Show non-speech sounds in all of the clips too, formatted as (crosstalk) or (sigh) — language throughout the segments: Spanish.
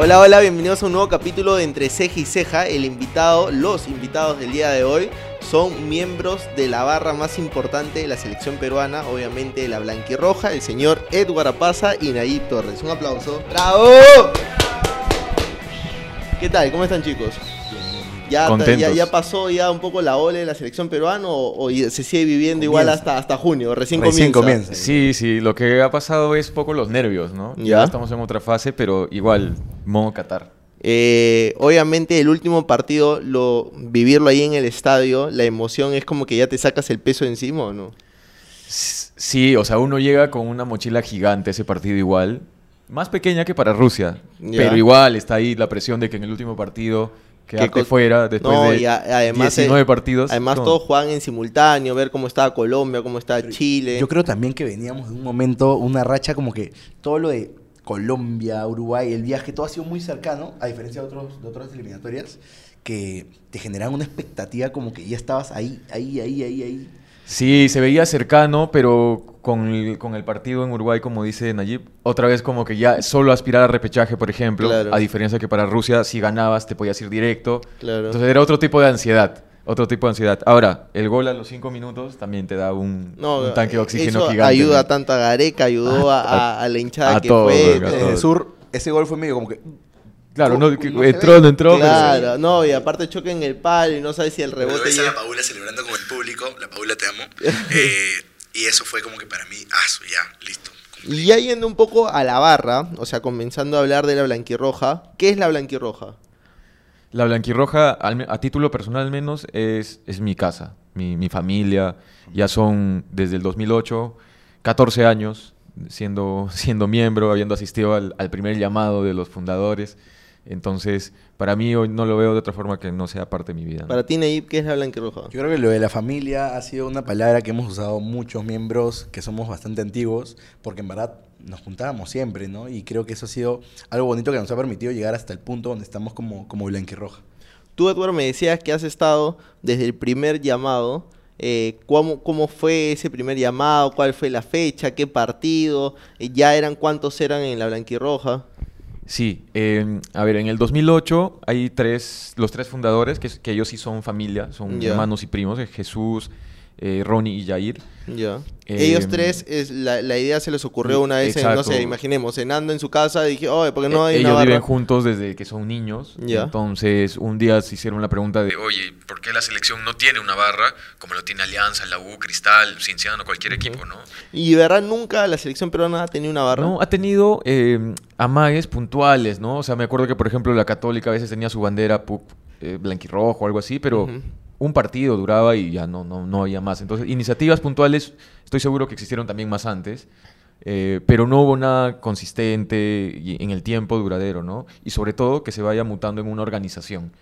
Hola, hola, bienvenidos a un nuevo capítulo de Entre Ceja y Ceja. El invitado, los invitados del día de hoy son miembros de la barra más importante de la selección peruana, obviamente la blanquirroja, el señor Edward Apaza y Nayib Torres. Un aplauso. ¡Bravo! ¿Qué tal? ¿Cómo están chicos? ¿Ya, ya, ya pasó ya un poco la ola de la selección peruana o, o se sigue viviendo igual hasta, hasta junio? Recién, Recién comienza. comienza. Sí, sí, lo que ha pasado es poco los nervios, ¿no? Ya. Ya estamos en otra fase, pero igual, modo Qatar. Eh, obviamente el último partido, lo, vivirlo ahí en el estadio, la emoción es como que ya te sacas el peso encima o no. Sí, o sea, uno llega con una mochila gigante ese partido igual, más pequeña que para Rusia, Ya. pero igual está ahí la presión de que en el último partido quedarte fuera después No, de y a- además, 19 eh, partidos. Además ¿cómo? todos juegan en simultáneo, ver cómo está Colombia, cómo está Chile. Yo creo también que veníamos de un momento, una racha como que todo lo de Colombia, Uruguay, el viaje, todo ha sido muy cercano, a diferencia de, otros, de otras eliminatorias, que te generan una expectativa como que ya estabas ahí, ahí, ahí, ahí, ahí. Sí, se veía cercano, pero con el, con el partido en Uruguay, como dice Nayib, otra vez como que ya solo aspirar a repechaje, por ejemplo, Claro. a diferencia que para Rusia, si ganabas te podías ir directo. Claro. Entonces era otro tipo de ansiedad, otro tipo de ansiedad. Ahora, el gol a los cinco minutos también te da un, No, un tanque de oxígeno eso gigante. ayuda ¿no? tanto a Gareca, ayudó (laughs) a, a- a la hinchada a que todo, fue. a Desde todo. el sur, ese gol fue medio como que... Claro, no, entró, no entró, pero- Claro, no, y aparte choca en el palo y no sabes si el Pero rebote ves a la llega. Paula celebrando público, la Paula te amo. (laughs) Eh, y eso fue como que para mí, ah, ya, listo. Y ya yendo un poco a la barra, o sea, comenzando a hablar de la blanquirroja, ¿qué es la blanquirroja? La blanquirroja, a título personal al menos, es, es mi casa, mi, mi familia. Ya son desde el 2008, 14 años siendo, siendo miembro, habiendo asistido al, al primer llamado de los fundadores. Entonces, para mí hoy no lo veo de otra forma que no sea parte de mi vida. ¿no? Para ti, Nayib, ¿qué es la blanquirroja? Yo creo que lo de la familia ha sido una palabra que hemos usado muchos miembros que somos bastante antiguos, porque en verdad nos juntábamos siempre, ¿no? Y creo que eso ha sido algo bonito que nos ha permitido llegar hasta el punto donde estamos como, como blanquirroja. Tú, Edward, me decías que has estado desde el primer llamado. Eh, ¿cómo, ¿Cómo fue ese primer llamado? ¿Cuál fue la fecha? ¿Qué partido? Eh, ¿Ya eran cuántos eran en la blanquirroja? Sí, eh, a ver, en el 2008 hay tres, los tres fundadores, que, que ellos sí son familia, son hermanos y primos, Jesús, eh, Ronnie y Jair. Ya. Eh, Ellos tres, es, la, la idea se les ocurrió una vez, en, no sé, imaginemos, cenando en su casa, dije, oye, ¿por qué no hay Eh, una Ellos viven juntos desde que son niños. Ya. Entonces, un día se hicieron la pregunta de, Oye, ¿por qué la selección no tiene una barra como lo tiene Alianza, la U, Cristal, Cienciano, cualquier equipo, no? Y de verdad nunca la selección peruana ha tenido una barra. no, ha tenido eh, amagues puntuales, ¿no? O sea, me acuerdo que, por ejemplo, la Católica a veces tenía su bandera eh, blanquirrojo o algo así, pero. Un partido duraba y ya no, no, no había más. Entonces, iniciativas puntuales, estoy seguro que existieron también más antes. eh, pero no hubo nada consistente y en el tiempo duradero, ¿no? Y sobre todo que se vaya mutando en una organización.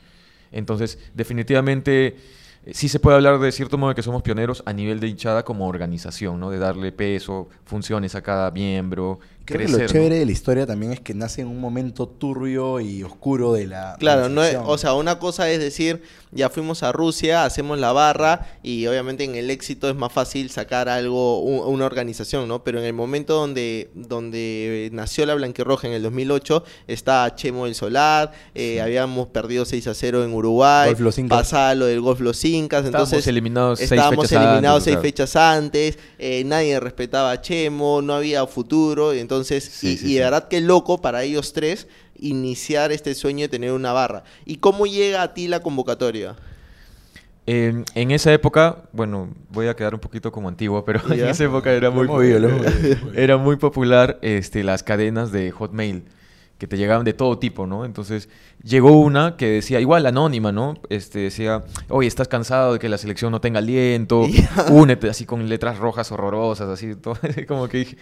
Entonces, definitivamente eh, sí se puede hablar de cierto modo de que somos pioneros a nivel de hinchada como organización, ¿no? De darle peso, funciones a cada miembro, Creo crecer. que lo ¿no? chévere de la historia también es que nace en un momento turbio y oscuro de la. Claro, no es- o sea, una cosa es decir, ya fuimos a Rusia, hacemos la barra y obviamente en el éxito es más fácil sacar algo, u- una organización, ¿no? Pero en el momento donde, donde nació la Blanquirroja en el 2008, está Chemo del Solar, eh, habíamos perdido 6 a 0 en Uruguay, pasaba lo del Golf Los Incas, Estábamos entonces eliminados estábamos eliminados antes, seis fechas antes, eh, nadie respetaba a Chemo, no había futuro, y entonces, Sí, y, sí, y de sí. verdad que loco para ellos tres iniciar este sueño de tener una barra. ¿Y cómo llega a ti la convocatoria? Eh, en esa época, bueno, voy a quedar un poquito como antiguo, pero (laughs) en esa época era muy, hemos vivido. era muy popular este, las cadenas de Hotmail que te llegaban de todo tipo, ¿no? Entonces llegó una que decía, igual anónima, ¿no? Este, decía, oye, estás cansado de que la selección no tenga aliento, (laughs) únete, así con letras rojas horrorosas, así, (laughs) todo, como que dije,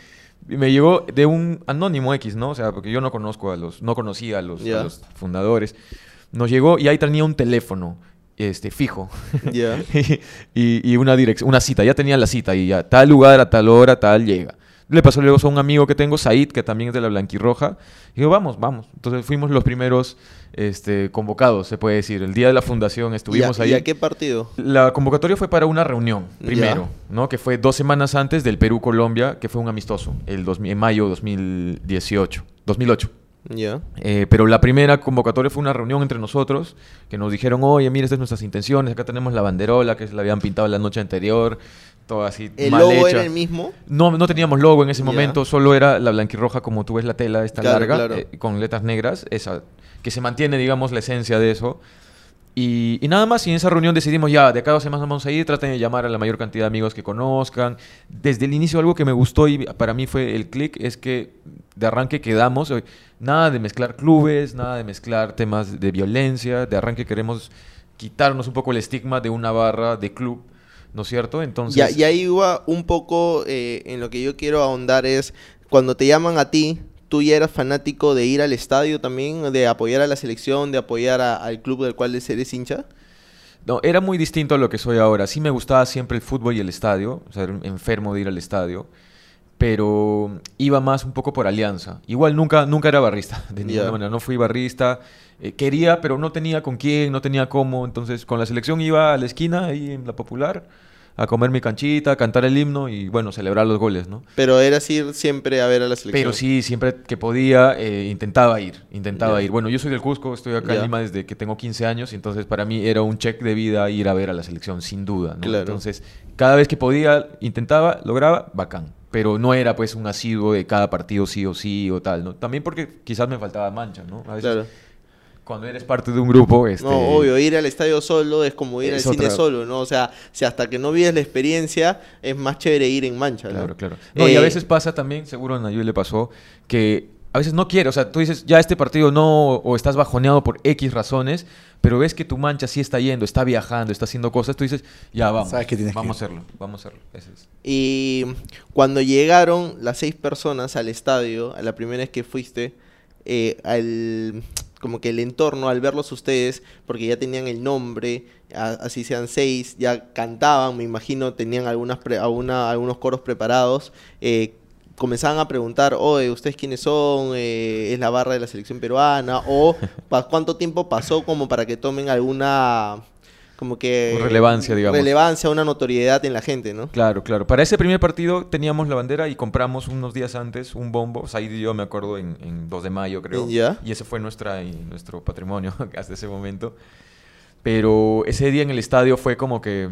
me llegó de un anónimo X, ¿no? O sea, porque yo no conozco a los, no conocía a los, a Ya. los fundadores. Nos llegó y ahí tenía un teléfono, este, fijo. (laughs) Y, y una dirección, una cita, ya tenía la cita y ya, tal lugar, a tal hora, tal llega. Le pasó luego a un amigo que tengo, Said, que también es de la Blanquirroja. Y digo, vamos, vamos. Entonces fuimos los primeros este, convocados, se puede decir. El día de la fundación estuvimos ¿Y a, ahí. y a qué partido? La convocatoria fue para una reunión, Ya. primero, ¿no? Que fue dos semanas antes del Perú-Colombia, que fue un amistoso, el dos- en mayo de 2018, 2008. Ya. Eh, pero la primera convocatoria fue una reunión entre nosotros que nos dijeron, oye, mira, estas son nuestras intenciones, acá tenemos la banderola que se la habían pintado la noche anterior, todo así ¿El mal logo hecha. era el mismo? No, no teníamos logo en ese momento, solo era la blanquirroja como tú ves la tela, esta Claro, larga, claro. eh, con letras negras, esa, que se mantiene, digamos, la esencia de eso. Y, y nada más, y en esa reunión decidimos ya, de acá a dos semanas vamos a ir, traten de llamar a la mayor cantidad de amigos que conozcan. Desde el inicio algo que me gustó y para mí fue el click es que de arranque quedamos, eh, nada de mezclar clubes, nada de mezclar temas de violencia, de arranque queremos quitarnos un poco el estigma de una barra de club, ¿no es cierto? Entonces... Y ahí iba un poco eh, en lo que yo quiero ahondar es cuando te llaman a ti, tú ya eras fanático de ir al estadio también, de apoyar a la selección, de apoyar a- al club del cual eres hincha. No, era muy distinto a lo que soy ahora. Sí me gustaba siempre el fútbol y el estadio, o sea, era enfermo de ir al estadio, pero iba más un poco por alianza. Igual nunca, nunca era barrista, de ninguna manera. No fui barrista. Eh, quería, pero no tenía con quién, no tenía cómo. Entonces, con la selección iba a la esquina, ahí en la popular, a comer mi canchita, a cantar el himno y, bueno, celebrar los goles, ¿no? Pero eras ir siempre a ver a la selección. Pero sí, siempre que podía, eh, intentaba ir, intentaba ir. Bueno, yo soy del Cusco, estoy acá en Lima desde que tengo 15 años, entonces para mí era un check de vida ir a ver a la selección, sin duda. ¿no? Claro. Entonces, cada vez que podía, intentaba, lograba, bacán. Pero no era pues un asiduo de cada partido sí o sí o tal, ¿no? También porque quizás me faltaba mancha, ¿no? A veces, Claro. cuando eres parte de un grupo, este... No, obvio, ir al estadio solo es como ir al cine solo, ¿no? O sea, si hasta que no vives la experiencia, es más chévere ir en mancha, ¿no? Claro, claro. No, y a Eh, veces pasa también, seguro a Nayuel le pasó, que a veces no quiere, o sea, tú dices, ya este partido no, o estás bajoneado por X razones, pero ves que tu mancha sí está yendo, está viajando, está haciendo cosas, tú dices, ya vamos, Sabes que tienes que vamos ir. a hacerlo, vamos a hacerlo. Ese es. Y cuando llegaron las seis personas al estadio, a la primera vez que fuiste, eh, al, como que el entorno, al verlos ustedes, porque ya tenían el nombre, a- así sean seis, ya cantaban, me imagino, tenían algunas pre- alguna- algunos coros preparados, eh, comenzaban a preguntar, oye, ¿ustedes quiénes son? Eh, ¿Es la barra de la selección peruana? ¿O cuánto tiempo pasó como para que tomen alguna... Como que... Relevancia, digamos. Relevancia, una notoriedad en la gente, ¿no? Claro, claro. Para ese primer partido teníamos la bandera y compramos unos días antes un bombo. Said y yo me acuerdo en, en 2 de mayo, creo. Ya. Y ese fue nuestra, nuestro patrimonio (laughs) hasta ese momento. Pero ese día en el estadio fue como que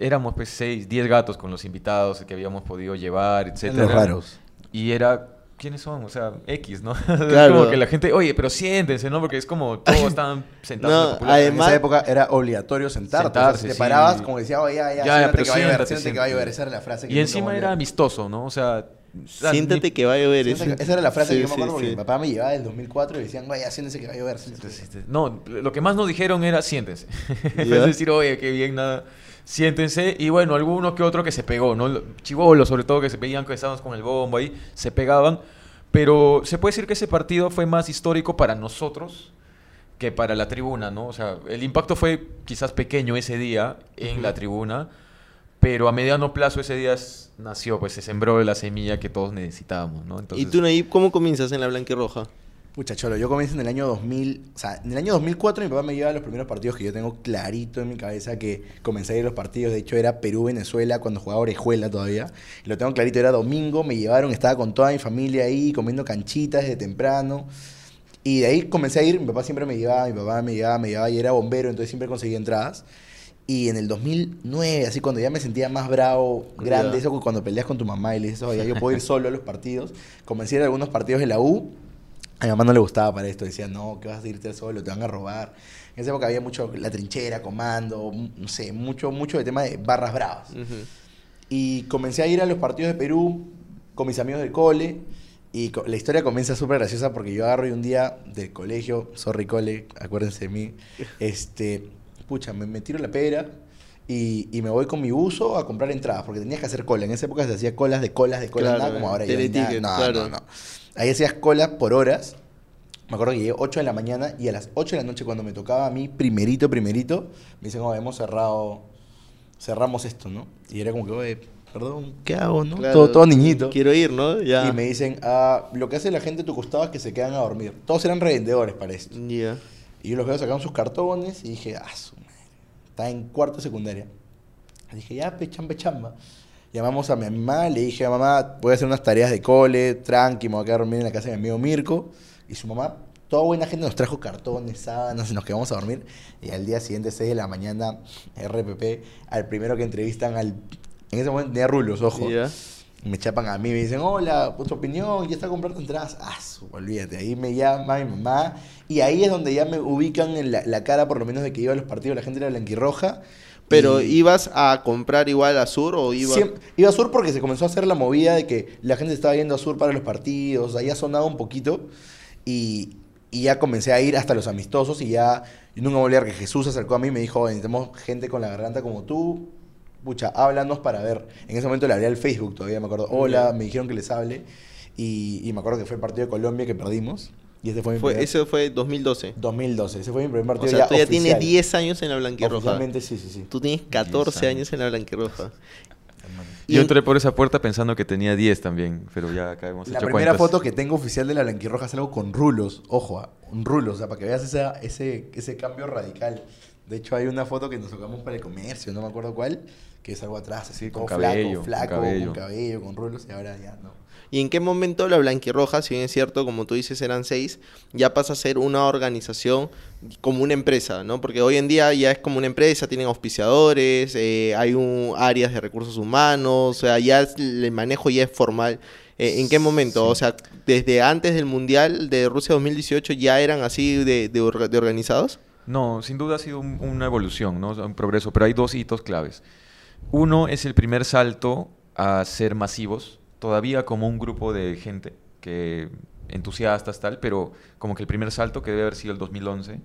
éramos pues 6, 10 gatos con los invitados que habíamos podido llevar, etcétera. los raros. Y era, ¿quiénes son? O sea, X, ¿no? (laughs) Claro. como que la gente, oye, pero siéntense, ¿no? Porque es como todos estaban (laughs) sentados en No, popular. En Además- esa época era obligatorio sentarte. o sea, Sentarse, si te sí. parabas, como decía, oye, ya, ya, Ya, siéntate pero que va a llover, siéntate, siéntate que va a llover. siéntate. Esa era la frase que Y encima era amistoso, ¿no? O sea... Siéntate ni- que va a llover. Ese- esa era la frase Sí, que yo me acuerdo sí, porque sí. mi papá me llevaba del 2004 y decían, oye, ya siéntese que va a llover. siéntese". No, lo que más nos dijeron era siéntense. (laughs) ¿Ya? es decir, oye, qué bien, nada. Siéntense. Y bueno, alguno que otro que se pegó, ¿no? Chivolos, sobre todo, que se veían que estábamos con el bombo ahí, se pegaban. Pero se puede decir que ese partido fue más histórico para nosotros que para la tribuna, ¿no? O sea, el impacto fue quizás pequeño ese día en la tribuna, pero a mediano plazo ese día nació, pues se sembró la semilla que todos necesitábamos, ¿no? Entonces, ¿Y tú, Nayib, cómo comienzas en la blanquirroja? Pucha, cholo, yo comienzo en el año 2000, o sea, en el año 2004 mi papá me lleva a los primeros partidos que yo tengo clarito en mi cabeza que comencé a ir a los partidos, de hecho era Perú-Venezuela cuando jugaba Orejuela todavía, y lo tengo clarito, era domingo, me llevaron, estaba con toda mi familia ahí, comiendo canchitas desde temprano, y de ahí comencé a ir, mi papá siempre me llevaba, mi papá me llevaba, me llevaba y era bombero, entonces siempre conseguía entradas. Y en el 2009, así cuando ya me sentía más bravo, grande, eso cuando peleas con tu mamá y le dices, oye, yo puedo ir solo a los partidos, comencé a ir a algunos partidos de la U, a mi mamá no le gustaba para esto, decía, no, que vas a irte solo, te van a robar. En esa época había mucho la trinchera, comando, no sé, mucho, mucho de tema de barras bravas. Ujú. Y comencé a ir a los partidos de Perú con mis amigos del cole. Y la historia comienza súper graciosa porque yo agarro y un día del colegio, sorry cole, acuérdense de mí, (laughs) este, pucha, me, me tiro la pera y, y me voy con mi buzo a comprar entradas porque tenías que hacer cola. En esa época se hacía colas de colas de colas, Claro, nada como ahora. ya nada, no, claro. no, no. Ahí hacías colas por horas. Me acuerdo que llegué 8 de la mañana y a las 8 de la noche cuando me tocaba a mí primerito, primerito, me dicen, oh, hemos cerrado, cerramos esto, ¿no? Y era como que, oye, perdón, ¿qué hago, no? Claro, todo, todo niñito. Quiero ir, ¿no? Ya. Y me dicen, ah, lo que hace la gente a tu costado es que se quedan a dormir. Todos eran revendedores para esto. Ya. Y yo los veo sacaron sus cartones y dije, ah, su madre. Está en cuarto secundaria. Y dije, ya, pechamba, chamba. Llamamos a mi mamá, le dije a mamá, voy a hacer unas tareas de cole, tranqui, me voy a quedar a dormir en la casa de mi amigo Mirko. Y su mamá, toda buena gente, nos trajo cartones, sábanas y nos quedamos a dormir. Y al día siguiente, 6 de la mañana, RPP, al primero que entrevistan al... En ese momento tenía rulos, ojo. Ya. Me chapan a mí, me dicen, hola, tu opinión, ya está comprando entradas. Ah, olvídate, ahí me llama mi mamá. Y ahí es donde ya me ubican en la, la cara, por lo menos, de que iba a los partidos, la gente era blanquirroja. Pero Y- ibas a comprar igual a Sur o ibas... Siem- iba a Sur porque se comenzó a hacer la movida de que la gente estaba yendo a Sur para los partidos, ahí ha sonado un poquito y, y ya comencé a ir hasta los amistosos y ya, y nunca me voy a olvidar que Jesús se acercó a mí y me dijo, necesitamos gente con la garganta como tú, pucha, háblanos para ver. En ese momento le hablé al Facebook todavía, me acuerdo, hola, me dijeron que les hable y, y me acuerdo que fue el partido de Colombia que perdimos y este fue mi Fue, primer- eso fue 2012. 2012, ese fue mi primer O partido sea, ya tú ya tienes oficial. 10 años en la Blanquirroja. Oficialmente sí, sí, sí. Tú tienes 14 años. años en la Blanquirroja. Yo entré por esa puerta pensando que tenía 10 también, pero ya acá hemos La hecho primera cuentas. foto que tengo oficial de la blanquirroja es algo con rulos, ojo, ah, un rulo, o sea, para que veas esa, ese, ese cambio radical. De hecho, hay una foto que nos sacamos para el comercio, no me acuerdo cuál, que es algo atrás, así, Sí, todo con cabello, flaco, con flaco, cabello. con cabello, con rulos, y ahora ya no. ¿Y en qué momento la Blanquirroja, si bien es cierto, como tú dices, eran seis, ya pasa a ser una organización como una empresa, ¿no? Porque hoy en día ya es como una empresa, tienen auspiciadores, eh, hay un, áreas de recursos humanos, o sea, ya es- el manejo ya es formal. Eh, ¿En qué momento? O sea, desde antes del Mundial de Rusia 2018 ya eran así de, de orga- de organizados. No, sin duda ha sido un- una evolución, ¿no? Un progreso, pero hay dos hitos claves. Uno es el primer salto a ser masivos, todavía como un grupo de gente que entusiastas tal, pero como que el primer salto que debe haber sido el 2011,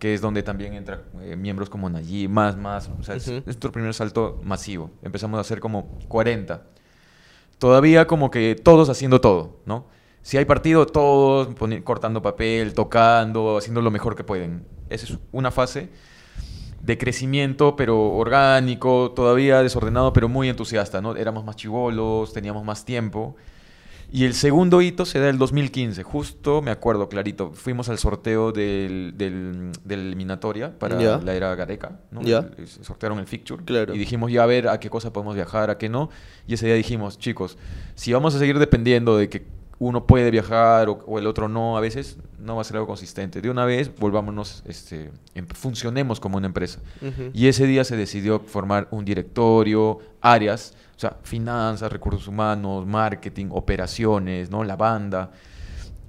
que es donde también entran eh, miembros como Nayib, más, más, o sea, es, nuestro primer salto masivo. Empezamos a hacer como 40. Todavía como que todos haciendo todo, ¿no? Si hay partido, todos cortando papel, tocando, haciendo lo mejor que pueden. Esa es una fase de crecimiento, pero orgánico, todavía desordenado, pero muy entusiasta, ¿no? Éramos más chivolos, teníamos más tiempo. Y el segundo hito se da el 2015, justo me acuerdo clarito, fuimos al sorteo del, del, de la eliminatoria para la era Gareca, ¿no? Sortearon el fixture Claro. y dijimos ya a ver a qué cosa podemos viajar, a qué no. Y ese día dijimos, chicos, si vamos a seguir dependiendo de que uno puede viajar o, o el otro no, a veces no va a ser algo consistente. De una vez, volvámonos, este, em- funcionemos como una empresa. Y ese día se decidió formar un directorio, áreas, o sea, finanzas, recursos humanos, marketing, operaciones, ¿no? La banda.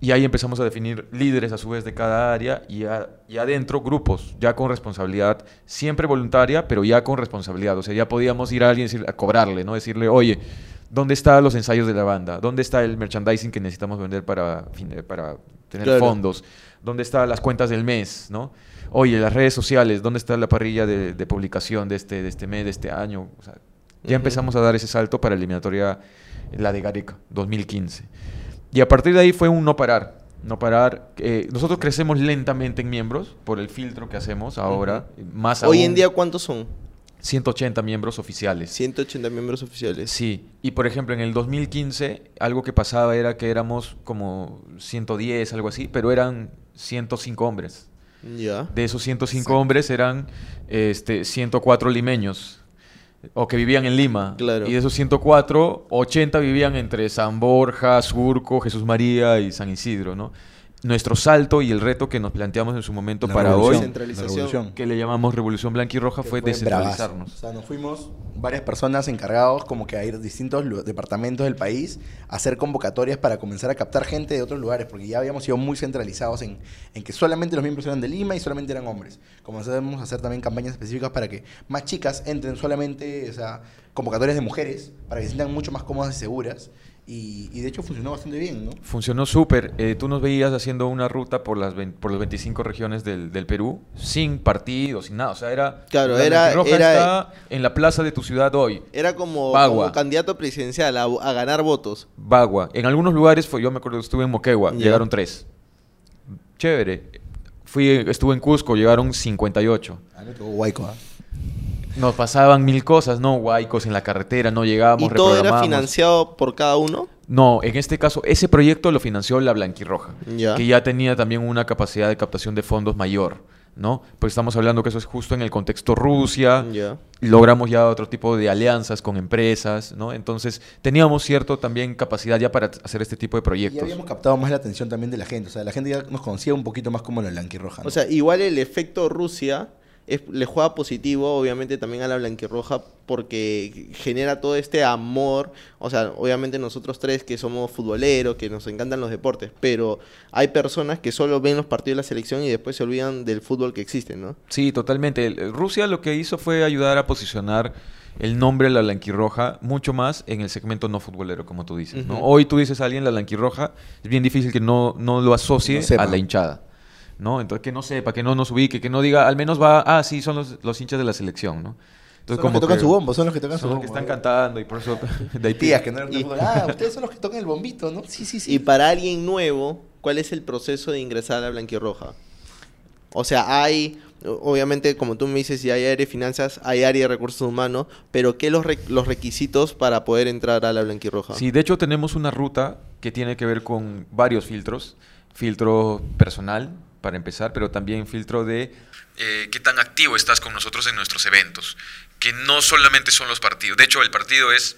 Y ahí empezamos a definir líderes a su vez de cada área y, a- y adentro grupos, ya con responsabilidad, siempre voluntaria, pero ya con responsabilidad. O sea, ya podíamos ir a alguien y decir- a cobrarle, ¿no? Decirle, oye, ¿dónde están los ensayos de la banda? ¿Dónde está el merchandising que necesitamos vender para, eh, para tener Claro. fondos? ¿Dónde están las cuentas del mes? ¿no? Oye, las redes sociales, ¿dónde está la parrilla de, de publicación de este, de este mes, de este año? O sea, ya empezamos a dar ese salto para la eliminatoria, la de Gareca, 2015. Y a partir de ahí fue un no parar. No parar. Eh, nosotros crecemos lentamente en miembros por el filtro que hacemos ahora. Más Hoy aún, en día, ¿cuántos son? 180 miembros oficiales. 180 miembros oficiales. Sí, y por ejemplo en el 2015 algo que pasaba era que éramos como 110, algo así, pero eran 105 hombres. Ya. De esos 105 hombres eran este, 104 limeños o que vivían en Lima. Claro. Y de esos 104, 80 vivían entre San Borja, Surco, Jesús María y San Isidro, ¿no? Nuestro salto y el reto que nos planteamos en su momento La para hoy, que le llamamos Revolución Blanca y Roja, que fue bravazo. descentralizarnos. O sea, nos fuimos varias personas encargados como que a ir a distintos departamentos del país a hacer convocatorias para comenzar a captar gente de otros lugares, porque ya habíamos sido muy centralizados en, en que solamente los miembros eran de Lima y solamente eran hombres. Comenzamos a hacer también campañas específicas para que más chicas entren solamente, o sea, convocatorias de mujeres, para que se sientan mucho más cómodas y seguras. Y, y de hecho funcionó bastante bien, ¿no? Funcionó súper. Eh, tú nos veías haciendo una ruta por las, por las 25 regiones del, del Perú, sin partido, sin nada. O sea, era. Claro, la era- era- está en la plaza de tu ciudad hoy. Era como, Bagua. como candidato presidencial a, a ganar votos. Bagua. En algunos lugares, fue, yo me acuerdo, estuve en Moquegua, llegaron tres. Chévere. Fui, estuve en Cusco, llegaron 58. A mí me tocó Guayco, ¿ah? Nos pasaban mil cosas, ¿no? Huaicos en la carretera, no llegábamos, ¿Y todo era financiado por cada uno? No, en este caso, ese proyecto lo financió la Blanquirroja, Ya. que ya tenía también una capacidad de captación de fondos mayor. ¿no? Pues estamos hablando que eso es justo en el contexto Rusia, Ya. logramos ya otro tipo de alianzas con empresas, ¿no? Entonces teníamos cierto también capacidad ya para hacer este tipo de Y proyectos. habíamos captado más la atención también de la gente. O sea, la gente ya nos conocía un poquito más como la blanquirroja. ¿no? O sea, igual el efecto Rusia es- le juega positivo, obviamente, también a la blanquirroja porque genera todo este amor. O sea, obviamente nosotros tres que somos futboleros, que nos encantan los deportes, pero hay personas que solo ven los partidos de la selección y después se olvidan del fútbol que existe, ¿no? Sí, totalmente. Rusia lo que hizo fue ayudar a posicionar el nombre de la blanquirroja mucho más en el segmento no futbolero, como tú dices. ¿no? Hoy tú dices a alguien la blanquirroja, es bien difícil que no, no lo asocie No a la hinchada. ¿No? Entonces, que no sepa, que no nos ubique, que no diga, al menos va, ah, sí, son los, los hinchas de la selección, ¿no? son los que tocan su bombo, son los que tocan su son los bombo. que están ¿eh? cantando y por eso (laughs) (laughs) de ahí Tías que no Y-. Ah, (laughs) ustedes son los que tocan el bombito, ¿no? Sí, sí, sí. Y para alguien nuevo, ¿cuál es el proceso de ingresar a la blanquirroja? O sea, hay, obviamente, como tú me dices, si hay área de finanzas, hay área de recursos humanos, pero ¿qué los, re- los requisitos para poder entrar a la blanquirroja? Sí, de hecho tenemos una ruta que tiene que ver con varios filtros. Filtro personal, para empezar, pero también filtro de eh, qué tan activo estás con nosotros en nuestros eventos. Que no solamente son los partidos. De hecho, el partido es.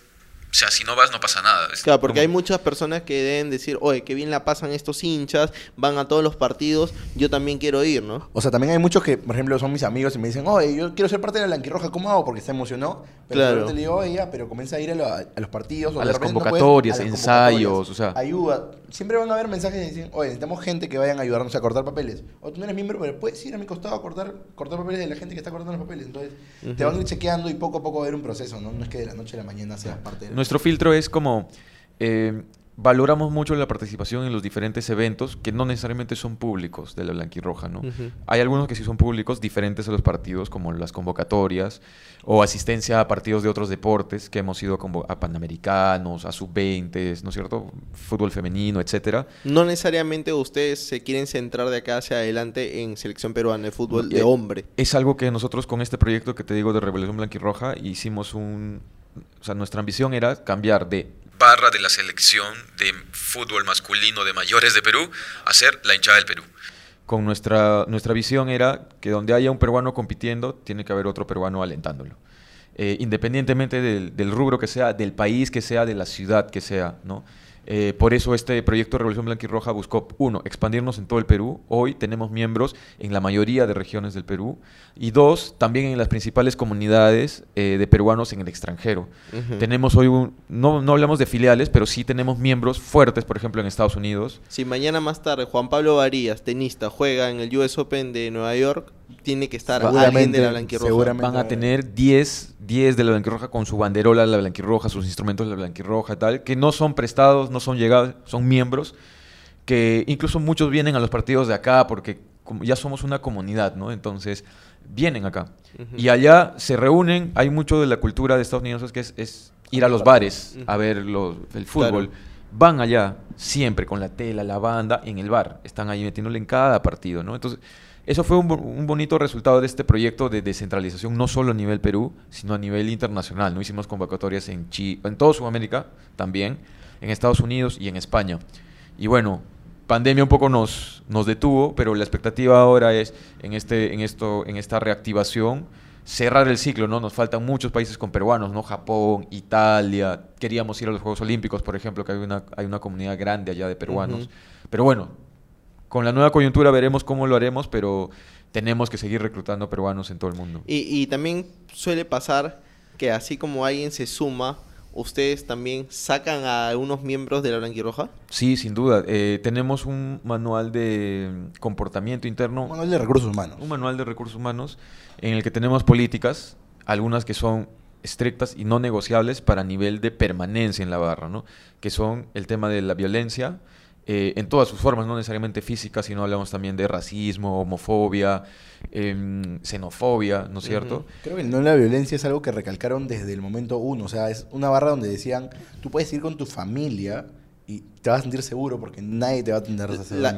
O sea, si no vas, no pasa nada. Es- Claro, porque como- hay muchas personas que deben decir, oye, qué bien la pasan estos hinchas, van a todos los partidos, yo también quiero ir, ¿no? O sea, también hay muchos que, por ejemplo, son mis amigos y me dicen, oye, yo quiero ser parte de la blanquirroja, ¿cómo hago? Porque se emocionó. Pero Claro. le digo, oye, ya, pero comienza a ir a, la- a los partidos. o A las no puedes- convocatorias, a las ensayos, convocatorias. o sea. Ayuda. Siempre van a haber mensajes que dicen, oye, necesitamos gente que vayan a ayudarnos a cortar papeles. O tú no eres miembro, pero puedes ir a mi costado a cortar, cortar papeles de la gente que está cortando los papeles. Entonces, te van a ir chequeando y poco a poco va a haber un proceso, ¿no? No es que de la noche a la mañana seas parte de Nuestro filtro es como eh, valoramos mucho la participación en los diferentes eventos que no necesariamente son públicos de la blanquirroja, ¿no? Hay algunos que sí son públicos, diferentes a los partidos, como las convocatorias o asistencia a partidos de otros deportes, que hemos ido a panamericanos, a sub-20, ¿no es cierto? Fútbol femenino, etcétera. No necesariamente ustedes se quieren centrar de acá hacia adelante en selección peruana de fútbol de Eh, hombre. Es algo que nosotros con este proyecto que te digo de Revelación Blanquirroja hicimos un... O sea, nuestra ambición era cambiar de barra de la selección de fútbol masculino de mayores de Perú a ser la hinchada del Perú. con nuestra, nuestra visión era que donde haya un peruano compitiendo, tiene que haber otro peruano alentándolo. Eh, independientemente del, del rubro que sea, del país que sea, de la ciudad que sea, ¿no? Eh, por eso este proyecto Revolución Blanquirroja buscó, uno, expandirnos en todo el Perú. Hoy tenemos miembros en la mayoría de regiones del Perú. Y dos, también en las principales comunidades eh, de peruanos en el extranjero. Tenemos hoy, un- no, no hablamos de filiales, pero sí tenemos miembros fuertes, por ejemplo, en Estados Unidos. Si mañana más tarde Juan Pablo Varías, tenista, juega en el US Open de Nueva York, tiene que estar alguien Seguramente, de la blanquirroja. seguramente. van a tener 10, 10 de la blanquirroja con su banderola de la blanquirroja, sus instrumentos de la blanquirroja y tal, que no son prestados, no son llegados, son miembros, que incluso muchos vienen a los partidos de acá porque como ya somos una comunidad, ¿no? Entonces, vienen acá. Ujú. Y allá se reúnen, hay mucho de la cultura de Estados Unidos que es, es ir a los bares Ujú. a ver los- el fútbol. Claro. Van allá siempre con la tela, la banda, en el bar. Están ahí metiéndole en cada partido, ¿no? Entonces, eso fue un, bo- un bonito resultado de este proyecto de descentralización, no solo a nivel Perú, sino a nivel internacional. ¿no? Hicimos convocatorias en, Chi en toda Sudamérica también, en Estados Unidos y en España. Y bueno, pandemia un poco nos, nos detuvo, pero la expectativa ahora es, en, este, en, esto, en esta reactivación, cerrar el ciclo, ¿no? Nos faltan muchos países con peruanos, ¿no? Japón, Italia, queríamos ir a los Juegos Olímpicos, por ejemplo, que hay una, hay una comunidad grande allá de peruanos. Ujú. Pero bueno, con la nueva coyuntura veremos cómo lo haremos, pero tenemos que seguir reclutando peruanos en todo el mundo. Y, y también suele pasar que así como alguien se suma, ustedes también sacan a algunos miembros de la blanquirroja. Sí, sin duda. Eh, tenemos un manual de comportamiento interno, Manual de recursos humanos. un manual de recursos humanos en el que tenemos políticas, algunas que son estrictas y no negociables para nivel de permanencia en la barra, ¿no? Que son el tema de la violencia eh, en todas sus formas, no necesariamente física, sino hablamos también de racismo, homofobia, em, xenofobia, ¿no es cierto? Creo que el no la violencia es algo que recalcaron desde el momento uno. O sea, es una barra donde decían, tú puedes ir con tu familia y te vas a sentir seguro porque nadie te va a atender